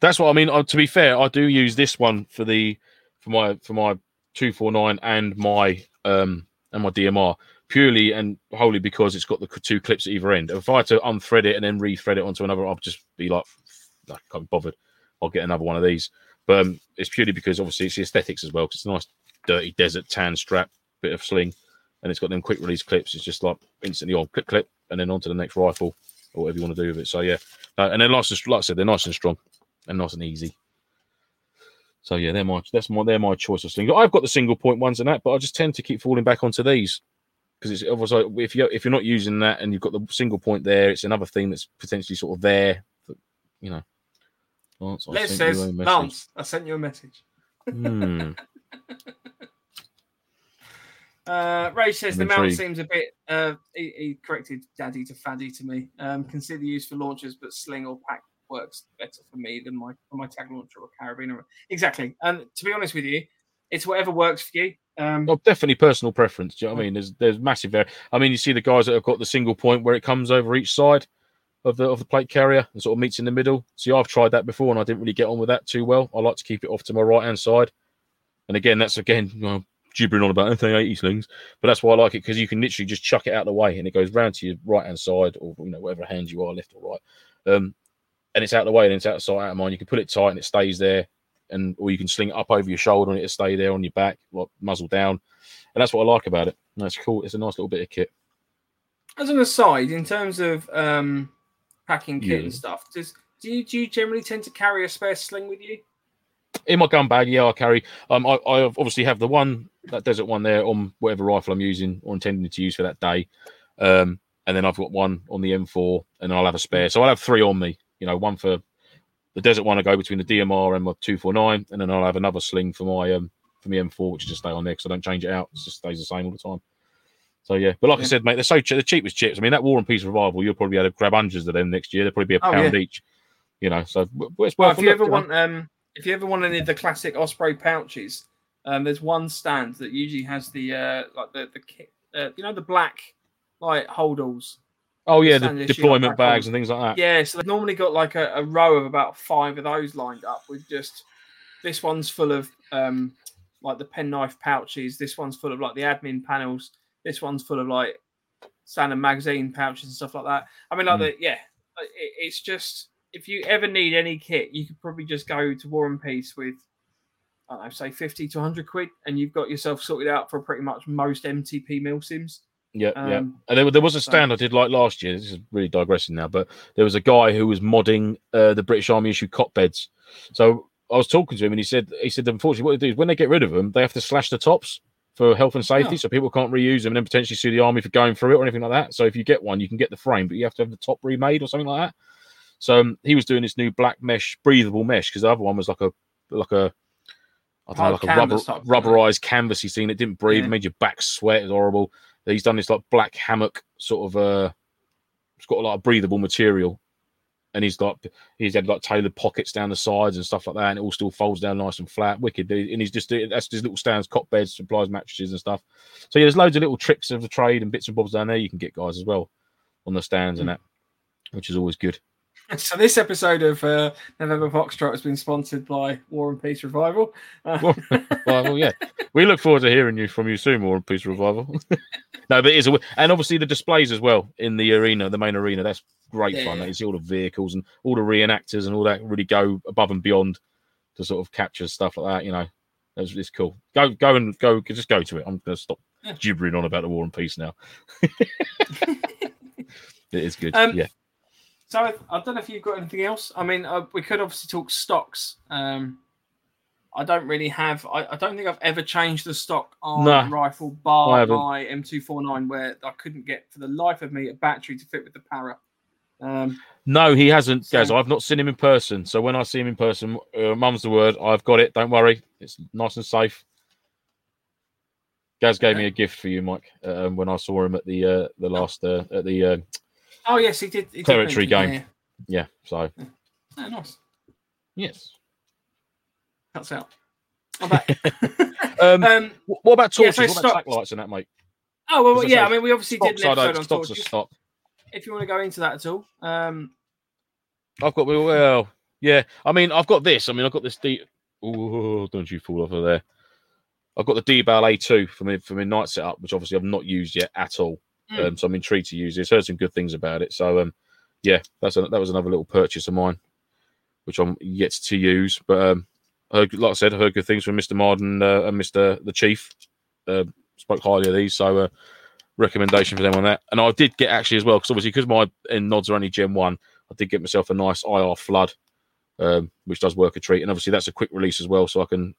That's what I mean. Uh, to be fair, I do use this one for the for my for my two four nine and my um and my DMR purely and wholly because it's got the two clips at either end. If I had to unthread it and then rethread it onto another, I'll just be like, I can't be bothered. I'll get another one of these. But um, it's purely because obviously it's the aesthetics as well. Because it's a nice dirty desert tan strap, bit of sling, and it's got them quick release clips. It's just like instantly on clip clip and then onto the next rifle or whatever you want to do with it. So yeah, uh, and they're nice and like I said, they're nice and strong and nice and easy. So yeah, they're my that's my they're my choice of sling. I've got the single point ones and that, but I just tend to keep falling back onto these because it's obviously if you if you're not using that and you've got the single point there, it's another thing that's potentially sort of there. That, you know, Lance, I sent you says, a message. Lance, I sent you a message. Hmm. *laughs* Uh, Ray says the mount seems a bit. Uh, he, he corrected daddy to faddy to me. Um, consider use for launchers, but sling or pack works better for me than my for my tag launcher or carabiner. Exactly. And to be honest with you, it's whatever works for you. Um, Oh, definitely personal preference. Do you know what I mean? There's there's massive I mean, you see the guys that have got the single point where it comes over each side of the of the plate carrier and sort of meets in the middle. See, I've tried that before and I didn't really get on with that too well. I like to keep it off to my right hand side. And again, that's again you know, gibbering on about anything 80 slings, but that's why I like it because you can literally just chuck it out of the way and it goes round to your right hand side or you know whatever hand you are, left or right. Um, and it's out of the way and it's out of sight, out of mind. You can put it tight and it stays there, and or you can sling it up over your shoulder and it'll stay there on your back, like muzzle down. And that's what I like about it. And That's cool. It's a nice little bit of kit. as an aside, in terms of um, packing kit Yeah. and stuff, does do you, do you generally tend to carry a spare sling with you? In my gun bag, yeah, I carry. Um, I, I obviously have the one that desert one there on whatever rifle I'm using or intending to use for that day. Um, and then I've got one on the M4, and then I'll have a spare. So I'll have three on me. You know, one for the desert one. I go between the DMR and my two four nine, and then I'll have another sling for my um for my M4, which just stay on there because I don't change it out. It just stays the same all the time. So yeah, but like I said, mate, they're so cheap. The cheapest chips. I mean, that War and Peace Revival, you'll probably be able to grab hundreds of them next year. They'll probably be a Oh, pound yeah. each. You know, so it's Well, worth. if you look, ever want, um, if you ever want any of the classic Osprey pouches, um, there's one stand that usually has the uh, like the the kit, uh, you know, the black like holdalls. oh yeah, the issue, deployment bags and things like that. Yeah, so they've normally got like a, a row of about five of those lined up with just this one's full of um like the penknife pouches, this one's full of like the admin panels, this one's full of like standard magazine pouches and stuff like that. I mean, like Mm. the yeah, it, it's just if you ever need any kit, you could probably just go to War and Peace with I don't know, say fifty to hundred quid, and you've got yourself sorted out for pretty much most MTP mil sims. Yeah, yeah. Um, And there, there was a so- stand I did like last year. This is really digressing now, but there was a guy who was modding uh, the British Army issue cot beds. So I was talking to him, and he said, he said, unfortunately, what they do is when they get rid of them, they have to slash the tops for health and safety, Oh. so people can't reuse them and then potentially sue the army for going through it or anything like that. So if you get one, you can get the frame, but you have to have the top remade or something like that. So um, he was doing this new black mesh, breathable mesh, because the other one was like a like a I don't know, like a rubber, canvas type thing, right? rubberized canvasy thing that didn't breathe, Yeah. made your back sweat. It was horrible. He's done this like black hammock sort of uh it's got a lot of breathable material. And he's got he's had like tailored pockets down the sides and stuff like that, and it all still folds down nice and flat, wicked. And he's just that's just little stands, cot beds, supplies mattresses and stuff. So yeah, there's loads of little tricks of the trade and bits and bobs down there you can get guys as well on the stands and that, which is always good. *laughs* So this episode of uh, November Foxtrot has been sponsored by War and Peace Revival. Uh, yeah, *laughs* we look forward to hearing you from you soon, War and Peace Revival. *laughs* no, but it is, a, and obviously the displays as well in the arena, the main arena. That's great Yeah, fun. yeah. You see all the vehicles and all the reenactors and all that really go above and beyond to sort of capture stuff like that. You know, that's it's cool. Go, go and go. Just go to it. I'm going to stop gibbering on about the War and Peace now. it is good. Um, yeah. So I, I don't know if you've got anything else. I mean, uh, we could obviously talk stocks. Um, I don't really have. I, I don't think I've ever changed the stock on Nah, rifle bar my M249 where I couldn't get for the life of me a battery to fit with the para. Um, No, he hasn't, So- Gaz. I've not seen him in person. So when I see him in person, uh, mum's the word. I've got it. Don't worry. It's nice and safe. Gaz gave me a gift for you, Mike, um, when I saw him at the uh, the last uh, at the uh, oh yes, he did. He Territory mention, game. Yeah, so Oh, nice. yes. Cuts out. I'm back. *laughs* *laughs* Um, um, what about yeah, torches? so what about backlights and that, mate? oh well, As I yeah. say, I mean, we obviously did an episode on torches. stock. If you want to go into that at all, um, I've got well, yeah. I mean, I've got this. I mean, I've got this D. Oh, don't you fall off of there. I've got the D-Bal A2 for me for my night setup, which obviously I've not used yet at all. Mm. Um, so I'm intrigued to use this. Heard some good things about it. So um, yeah, that's a, that was another little purchase of mine, which I'm yet to use. But um, I heard, like I said, I heard good things from Mr. Marden uh, and Mr. the Chief. Uh, spoke highly of these, so uh, recommendation for them on that. And I did get actually as well because obviously because my nods are only Gen One, I did get myself a nice IR flood, um, which does work a treat. And obviously that's a quick release as well, so I can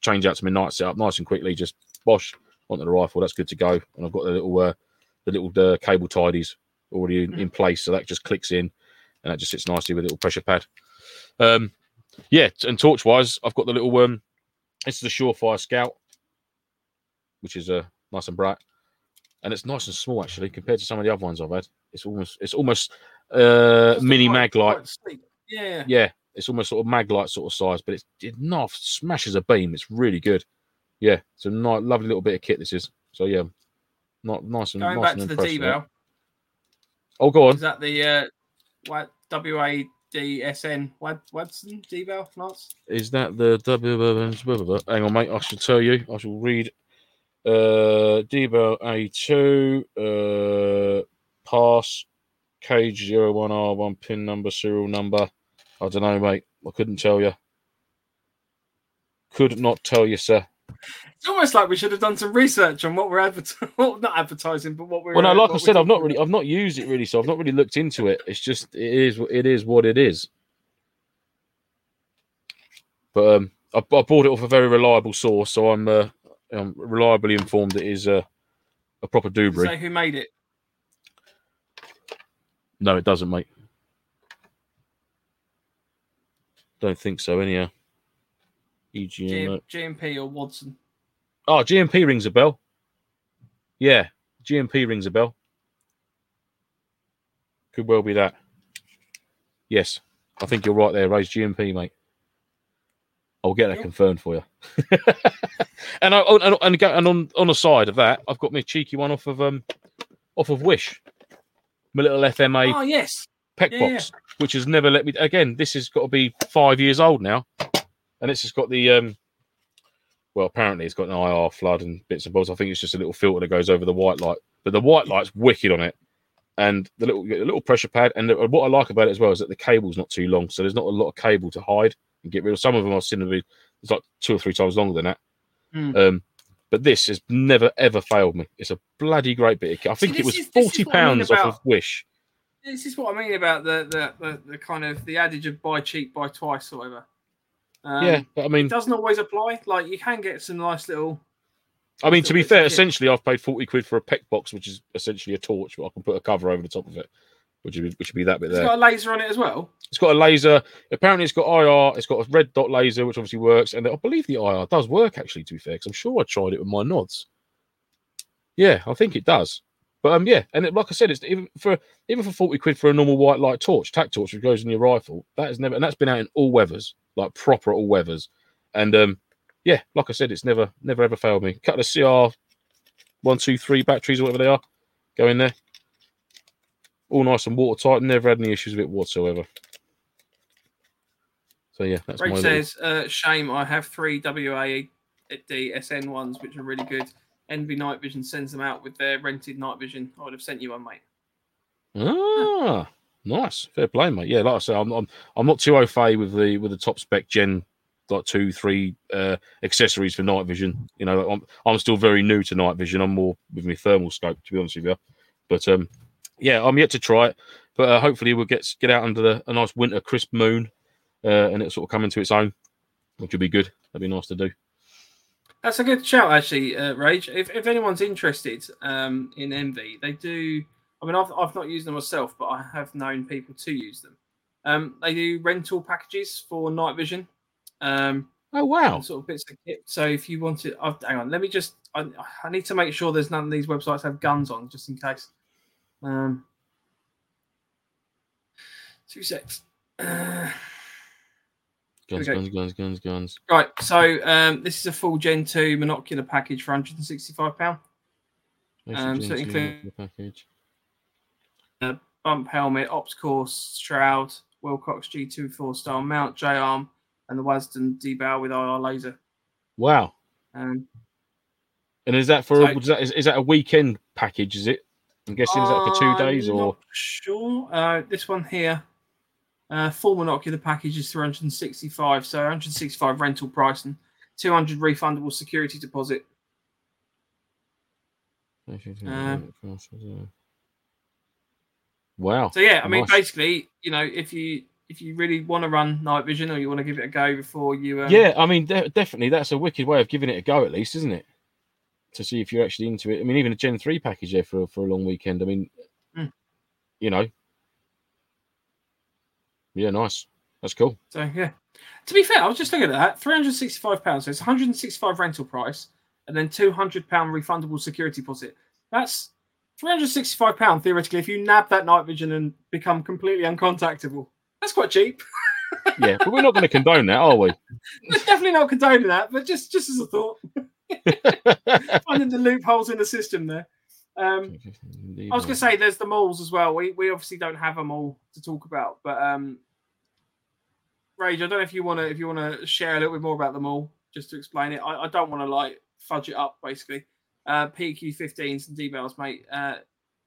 change out to my night setup nice and quickly. Just bosh onto the rifle. That's good to go. And I've got the little uh, the little uh, cable tidies already in, in place, so that just clicks in, and that just sits nicely with a little pressure pad. Um, yeah, and torch wise, I've got the little um, this is the Surefire Scout, which is uh, nice and bright, and it's nice and small actually compared to some of the other ones I've had. It's almost it's almost uh, mini mag light. Yeah. Yeah, it's almost sort of mag light sort of size, but it's it not smashes a beam. It's really good. Yeah, it's a nice, lovely little bit of kit. This is so yeah, not nice and Going nice back and to the. D-Bell, Oh, go on. is that the uh, what W A D S N WADSN D-Bell Is that the W? Hang on, mate. I shall tell you. I shall read. Uh, D-Bal A2, uh, pass, cage 01R1, pin number, serial number. I don't know, mate. I couldn't tell you. Could not tell you, sir. It's almost like we should have done some research on what we're advertising, *laughs* well, not advertising, but what we're. Well, no, uh, like I said, I've not really, I've not used it really, so I've not really looked into it. It's just, it is, it is what it is. But um, I, I bought it off a very reliable source, so I'm, uh, I'm reliably informed it is uh, a proper about. Does it Dubry. Say who made it? No, it doesn't, mate. Don't think so, anyhow. EGM. G- G&P or WADSN? Oh, G&P rings a bell. Yeah, G&P rings a bell. Could well be that. Yes, I think you're right there. Raise G&P, mate. I'll get that confirmed for you. *laughs* and I, oh, and and, and on on the side of that, I've got my cheeky one off of um off of Wish, my little FMA Oh yes, PEQ Yeah, box, which has never let me. Again, this has got to be five years old now, and it's just got the um. Well, apparently it's got an IR flood and bits and bobs. I think it's just a little filter that goes over the white light, but the white light's wicked on it, and the little the little pressure pad. And the, what I like about it as well is that the cable's not too long, so there's not a lot of cable to hide and get rid of. Some of them I've seen them be it's like two or three times longer than that. Hmm. Um, but this has never ever failed me. It's a bloody great bit of kit. I think it was is- forty what I mean pounds off of Wish. this is what I mean about the the, the, the kind of the adage of buy cheap, buy twice, or whatever. Um, yeah, but I mean, it doesn't always apply. Like you can get some nice little. I mean, to be fair, essentially, I've paid forty quid for a PEQ box, which is essentially a torch, but I can put a cover over the top of it, which would be, which would be that bit It's there. got a laser on it as well. It's got a laser. Apparently, it's got IR. It's got a red dot laser, which obviously works, and I believe the IR does work actually. To be fair, because I'm sure I tried it with my nods. Yeah, I think it does. But um, yeah, and it, like I said, it's even for even for forty quid for a normal white light torch, tac torch, which goes in your rifle. That is never, and that's been out in all weathers, like proper all weathers. And um, yeah, like I said, it's never, never ever failed me. Cut the CR one, two, three batteries or whatever they are, go in there. All nice and watertight. Never had any issues with it whatsoever. So yeah, that's little- says, uh, "Shame, I have three WADSN ones, which are really good. NV Night Vision sends them out with their rented night vision. I would have sent you one, mate. Ah, nice, fair play, mate. Yeah, like I say, I'm I'm, I'm not too au fait with the with the top spec Gen like two, three uh, accessories for night vision. You know, I'm I'm still very new to night vision. I'm more with my thermal scope, to be honest with you. But um, yeah, I'm yet to try it. But uh, hopefully, we'll get get out under the, a nice winter crisp moon, uh, and it'll sort of come into its own, which would be good. That'd be nice to do. That's a good shout, actually, uh, Rage. If, if anyone's interested um, in NV, they do. I mean, I've, I've not used them myself, but I have known people to use them. Um, they do rental packages for night vision. Um, Oh wow! sort of bits of kit. So if you want to, oh, hang on, let me just. I, I need to make sure there's none of these websites have guns on, just in case. Um, Two. Uh, Guns, guns, guns, guns, guns. right. So um, this is a full Gen two monocular package for 165 pound. Um, so Basic include- Gen 2. Bump helmet, ops course, shroud, Wilcox G24 style mount, J arm, and the WADSN D-Bal with IR laser. Wow. Um, And is that for So- is that is, is that a weekend package? Is it? I'm guessing is that for two days I'm or sure? Uh, this one here, uh, full monocular package is 365, so 165 rental price and 200 refundable security deposit. Wow. So yeah, I mean, Nice. basically, you know, if you if you really want to run night vision or you want to give it a go before you, um, Yeah, I mean, de- definitely, that's a wicked way of giving it a go, at least, isn't it? To see if you're actually into it. I mean, even a Gen three package there for for a long weekend. I mean, Mm. you know, yeah, nice. That's cool. So yeah. To be fair, I was just looking at that. Three hundred sixty-five pounds. So it's one hundred and sixty-five rental price, and then two hundred pound refundable security deposit. That's three hundred sixty-five pound theoretically. If you nab that night vision and become completely uncontactable, that's quite cheap. *laughs* Yeah, but we're not going to condone that, are we? We're definitely not condoning that, but just just as a thought, *laughs* finding the loopholes in the system there. Um, I was going to say there's the MAWLs as well. We we obviously don't have a MAWL to talk about, but um, Rage, I don't know if you want to if you want to share a little bit more about the MAWL just to explain it. I, I don't want to like fudge it up basically. Uh, PEQ-15s and D-bells, mate. Uh,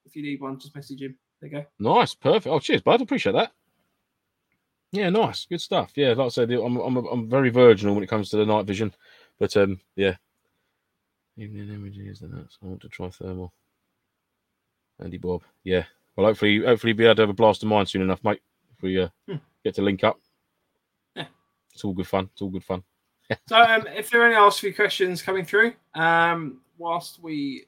if you need one, just message him. There you go. Nice, perfect. Oh, cheers, bud. Appreciate that. Yeah, nice, good stuff. Yeah, like I said, I'm I'm I'm very virginal when it comes to the night vision, but um, yeah. Evening images and that's I want to try thermal. Andy Bob, yeah. Well, hopefully, hopefully, be able to have a blast of mine soon enough, mate. If we uh, Hmm. get to link up, Yeah. it's all good fun. It's all good fun. *laughs* So, um, if there are any last few questions coming through, um, whilst we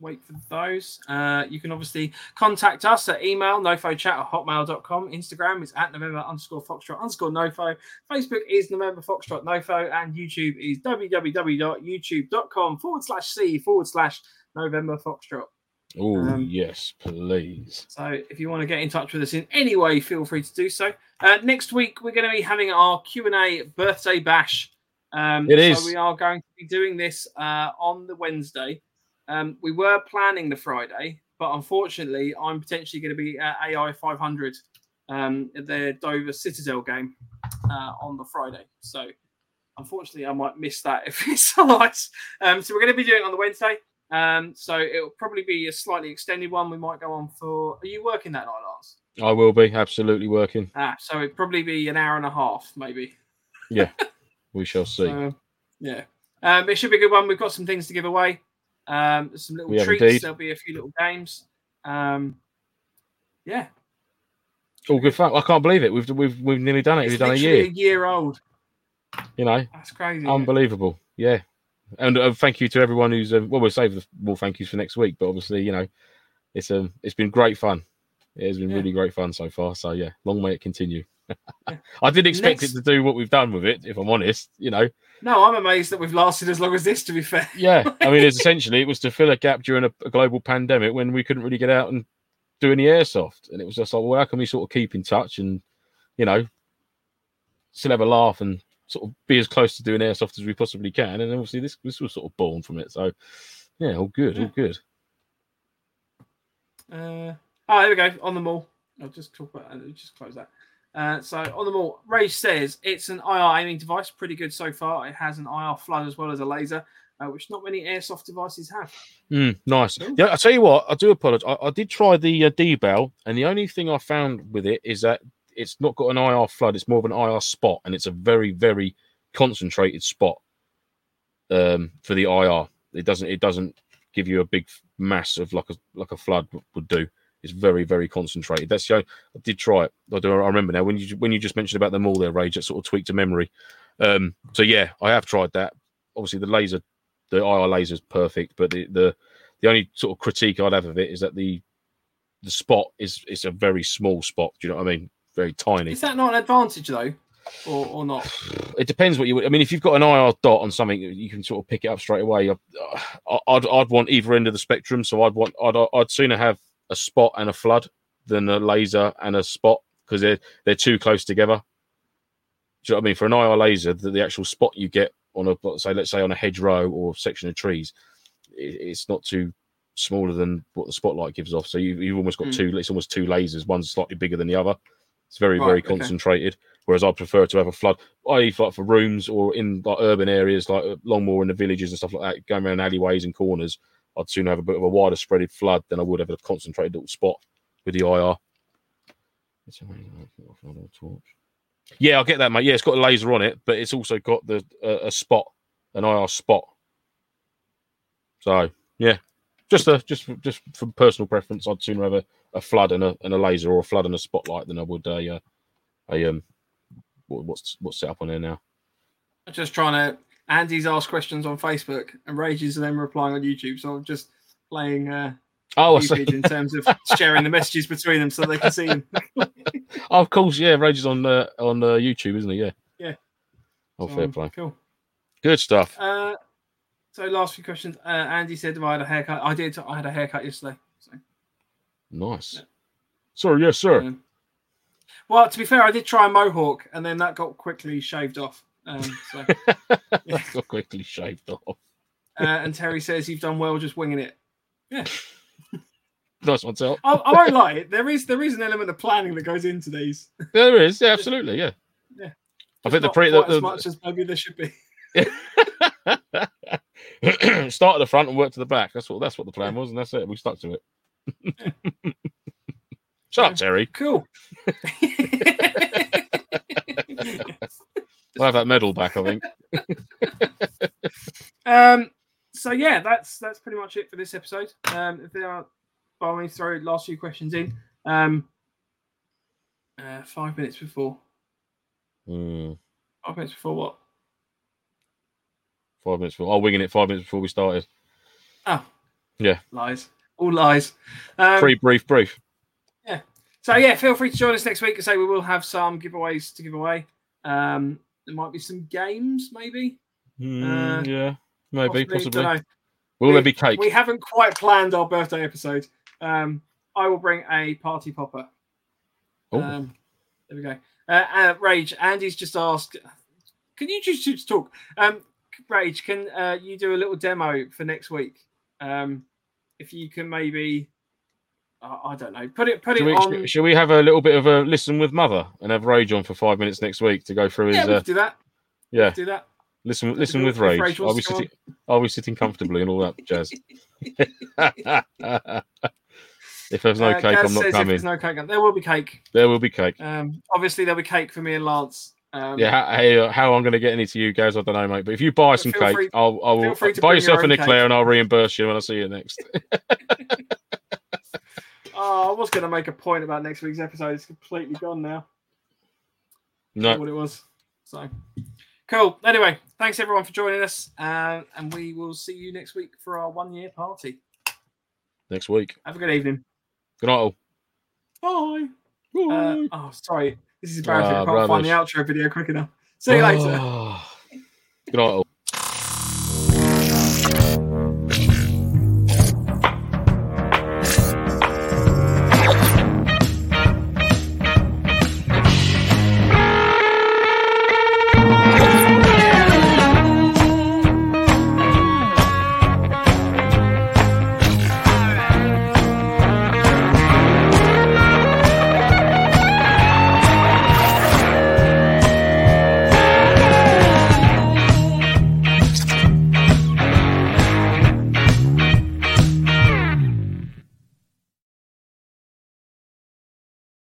wait for those, uh, you can obviously contact us at email nofochat at hotmail.com. Instagram is at November underscore Foxtrot underscore nofo. Facebook is November Foxtrot nofo. And YouTube is www.youtube.com forward slash C forward slash November Foxtrot. Oh Um, yes, please. So if you want to get in touch with us in any way, feel free to do so. Uh, next week we're going to be having our Q and A birthday bash. Um, It so we are going to be doing this uh, on the Wednesday. Um, we were planning the Friday, but unfortunately, I'm potentially going to be at AI 500 um, at their Dover Citadel game uh, on the Friday. So unfortunately, I might miss that if *laughs* it's alright. Um, so we're going to be doing it on the Wednesday. Um, so it'll probably be a slightly extended one. We might go on for. Are you working that night, Lars? I will be absolutely working. Ah, so it'd probably be an hour and a half, maybe. *laughs* We shall see. So, yeah. Um, it should be a good one. We've got some things to give away. Um, some little We treats. indeed. There'll be a few little games. Um, yeah. all good fun. I can't believe it. We've we've we've nearly done it. It's We've done a year. a year old. You know, That's crazy. it? unbelievable. Yeah. And uh, thank you to everyone who's um, well, we'll save the more thank yous for next week. But obviously, you know, it's um it's been great fun. It has been Yeah. really great fun so far. So yeah, long may it continue. Yeah. I didn't expect Next- it to do what we've done with it, if I'm honest. You know, No, I'm amazed that we've lasted as long as this, to be fair. yeah. I mean, it's *laughs* essentially it was to fill a gap during a, a global pandemic when we couldn't really get out and do any airsoft, and it was just like, well, how can we sort of keep in touch and you know still have a laugh and sort of be as close to doing airsoft as we possibly can? And obviously, this this was sort of born from it. So yeah, all good, all good. Uh, oh, there we go. On the MAWL. I'll just talk about I'll just close that. Uh, so on the MAWL, Ray says it's an IR aiming device, pretty good so far. It has an IR flood as well as a laser, uh, which not many airsoft devices have. Mm, nice. Cool. Yeah, I tell you what, I do apologize. I, I did try the uh, D bell, and the only thing I found with it is that it's not got an IR flood. It's more of an IR spot, and it's a very, very concentrated spot um, for the IR. It doesn't. It doesn't give you a big mass of like a like a flood would do. It's very, very concentrated. That's the I did try it. I do. I remember now when you when you just mentioned about them all their rage. That sort of tweaked a memory. Um, so yeah, I have tried that. Obviously, the laser, the IR laser is perfect, but the the the only sort of critique I'd have of it is that the the spot is is a very small spot. Do you know what I mean? Very tiny. Is that not an advantage though, or, or not? It depends what you. I mean, if you've got an IR dot on something, you can sort of pick it up straight away. I- I'd I'd want either end of the spectrum, so I'd want I'd I'd sooner have a spot and a flood than a laser and a spot. because they're they're too close together. Do you know what I mean? For an IR laser, the, the actual spot you get on a say, let's say on a hedgerow or section of trees, it, it's not too smaller than what the spotlight gives off. So you, you've almost got Mm. two. It's almost two lasers. One's slightly bigger than the other. It's very Right, very okay. concentrated. Whereas I prefer to have a flood, i.e., like for rooms or in like urban areas like uh, Longmoor in the villages and stuff like that, going around alleyways and corners. I'd sooner have a bit of a wider spreaded flood than I would have a concentrated little spot with the IR. It's a very nice little flood or torch. Yeah, I'll get that, mate. Yeah, it's got a laser on it, but it's also got the uh, a spot, an IR spot. So yeah, just a just just from personal preference, I'd sooner have a, a flood and a and a laser or a flood and a spotlight than I would a uh, a um what- what's what's set up on there now. Just trying to. Andy's asked questions on Facebook and Rages and then replying on YouTube. So I'm just playing uh, Oh, I see. Cupid in terms of *laughs* sharing the messages between them so they can see them. *laughs* Oh, of course, yeah. Rage is on uh, on uh, YouTube, isn't he? Yeah. Yeah. Oh, So, fair play. Cool. Good stuff. Uh, so last few questions. Uh, Andy said, "Have I had a haircut?" I did. I had a haircut yesterday. So, Nice. Sir, yes, sir. um, well, to be fair, I did try a mohawk, and then that got quickly shaved off. Um, so, *laughs* yeah. Got quickly shaved off. uh, and Terry says you've done well just winging it. Yeah. *laughs* nice one, Tel. I, I won't lie. There is there is an element of planning that goes into these. There is, yeah, absolutely, yeah. Yeah. I think the pre quite the, as much as maybe there should be. *laughs* start at the front and work to the back. That's what that's what the plan was, and that's it. We stuck to it. Shut up, Terry. Cool. We'll have that medal back, I think. *laughs* um. So yeah, that's that's pretty much it for this episode. Um. If there are, by all means, throw last few questions in. Um. Uh, five minutes before. Hmm. Five minutes before what? Five minutes before. Oh, winging it five minutes before we started. Oh. Yeah. Lies. All lies. Um, Pre brief, brief. Yeah. So yeah, feel free to join us next week. I say we will have some giveaways to give away. Um, there might be some games, maybe. Hmm, Uh, yeah, maybe, possibly. Dunno. Will there be cake? We haven't quite planned our birthday episode. Um, I will bring a party popper. Oh. Um, there we go. Uh, uh, Rage, Andy's just asked, can you just, just talk? Um, Rage, can uh, you do a little demo for next week? Um, if you can maybe, I don't know, put it put it we, on. shall we have a little bit of a listen with mother and have Rage on for five minutes next week to go through his yeah, uh, do that. yeah Do that. listen listen with Rage Rage. Are we sitting are we sitting comfortably and all that jazz? *laughs* *laughs* if there's no Uh, cake, Gaz I'm not coming. there's no cake, there will be cake. There will be cake. Um, obviously there'll be cake for me and Lance. Um, Yeah, how, hey, uh, how I'm going to get any to you guys, I don't know, mate. But if you buy some cake, free- I'll, I will feel free to buy yourself your an eclair cake. and I'll reimburse you when I see you next. *laughs* Oh, I was going to make a point about next week's episode. It's completely gone now. no, What it was. So cool. Anyway, thanks everyone for joining us, uh, and we will see you next week for our one year party. next week. Have a good evening. Good night, all. Bye. Uh, oh, sorry. This is embarrassing. Ah, I can't find the outro video quick enough. See you later. Good night, all.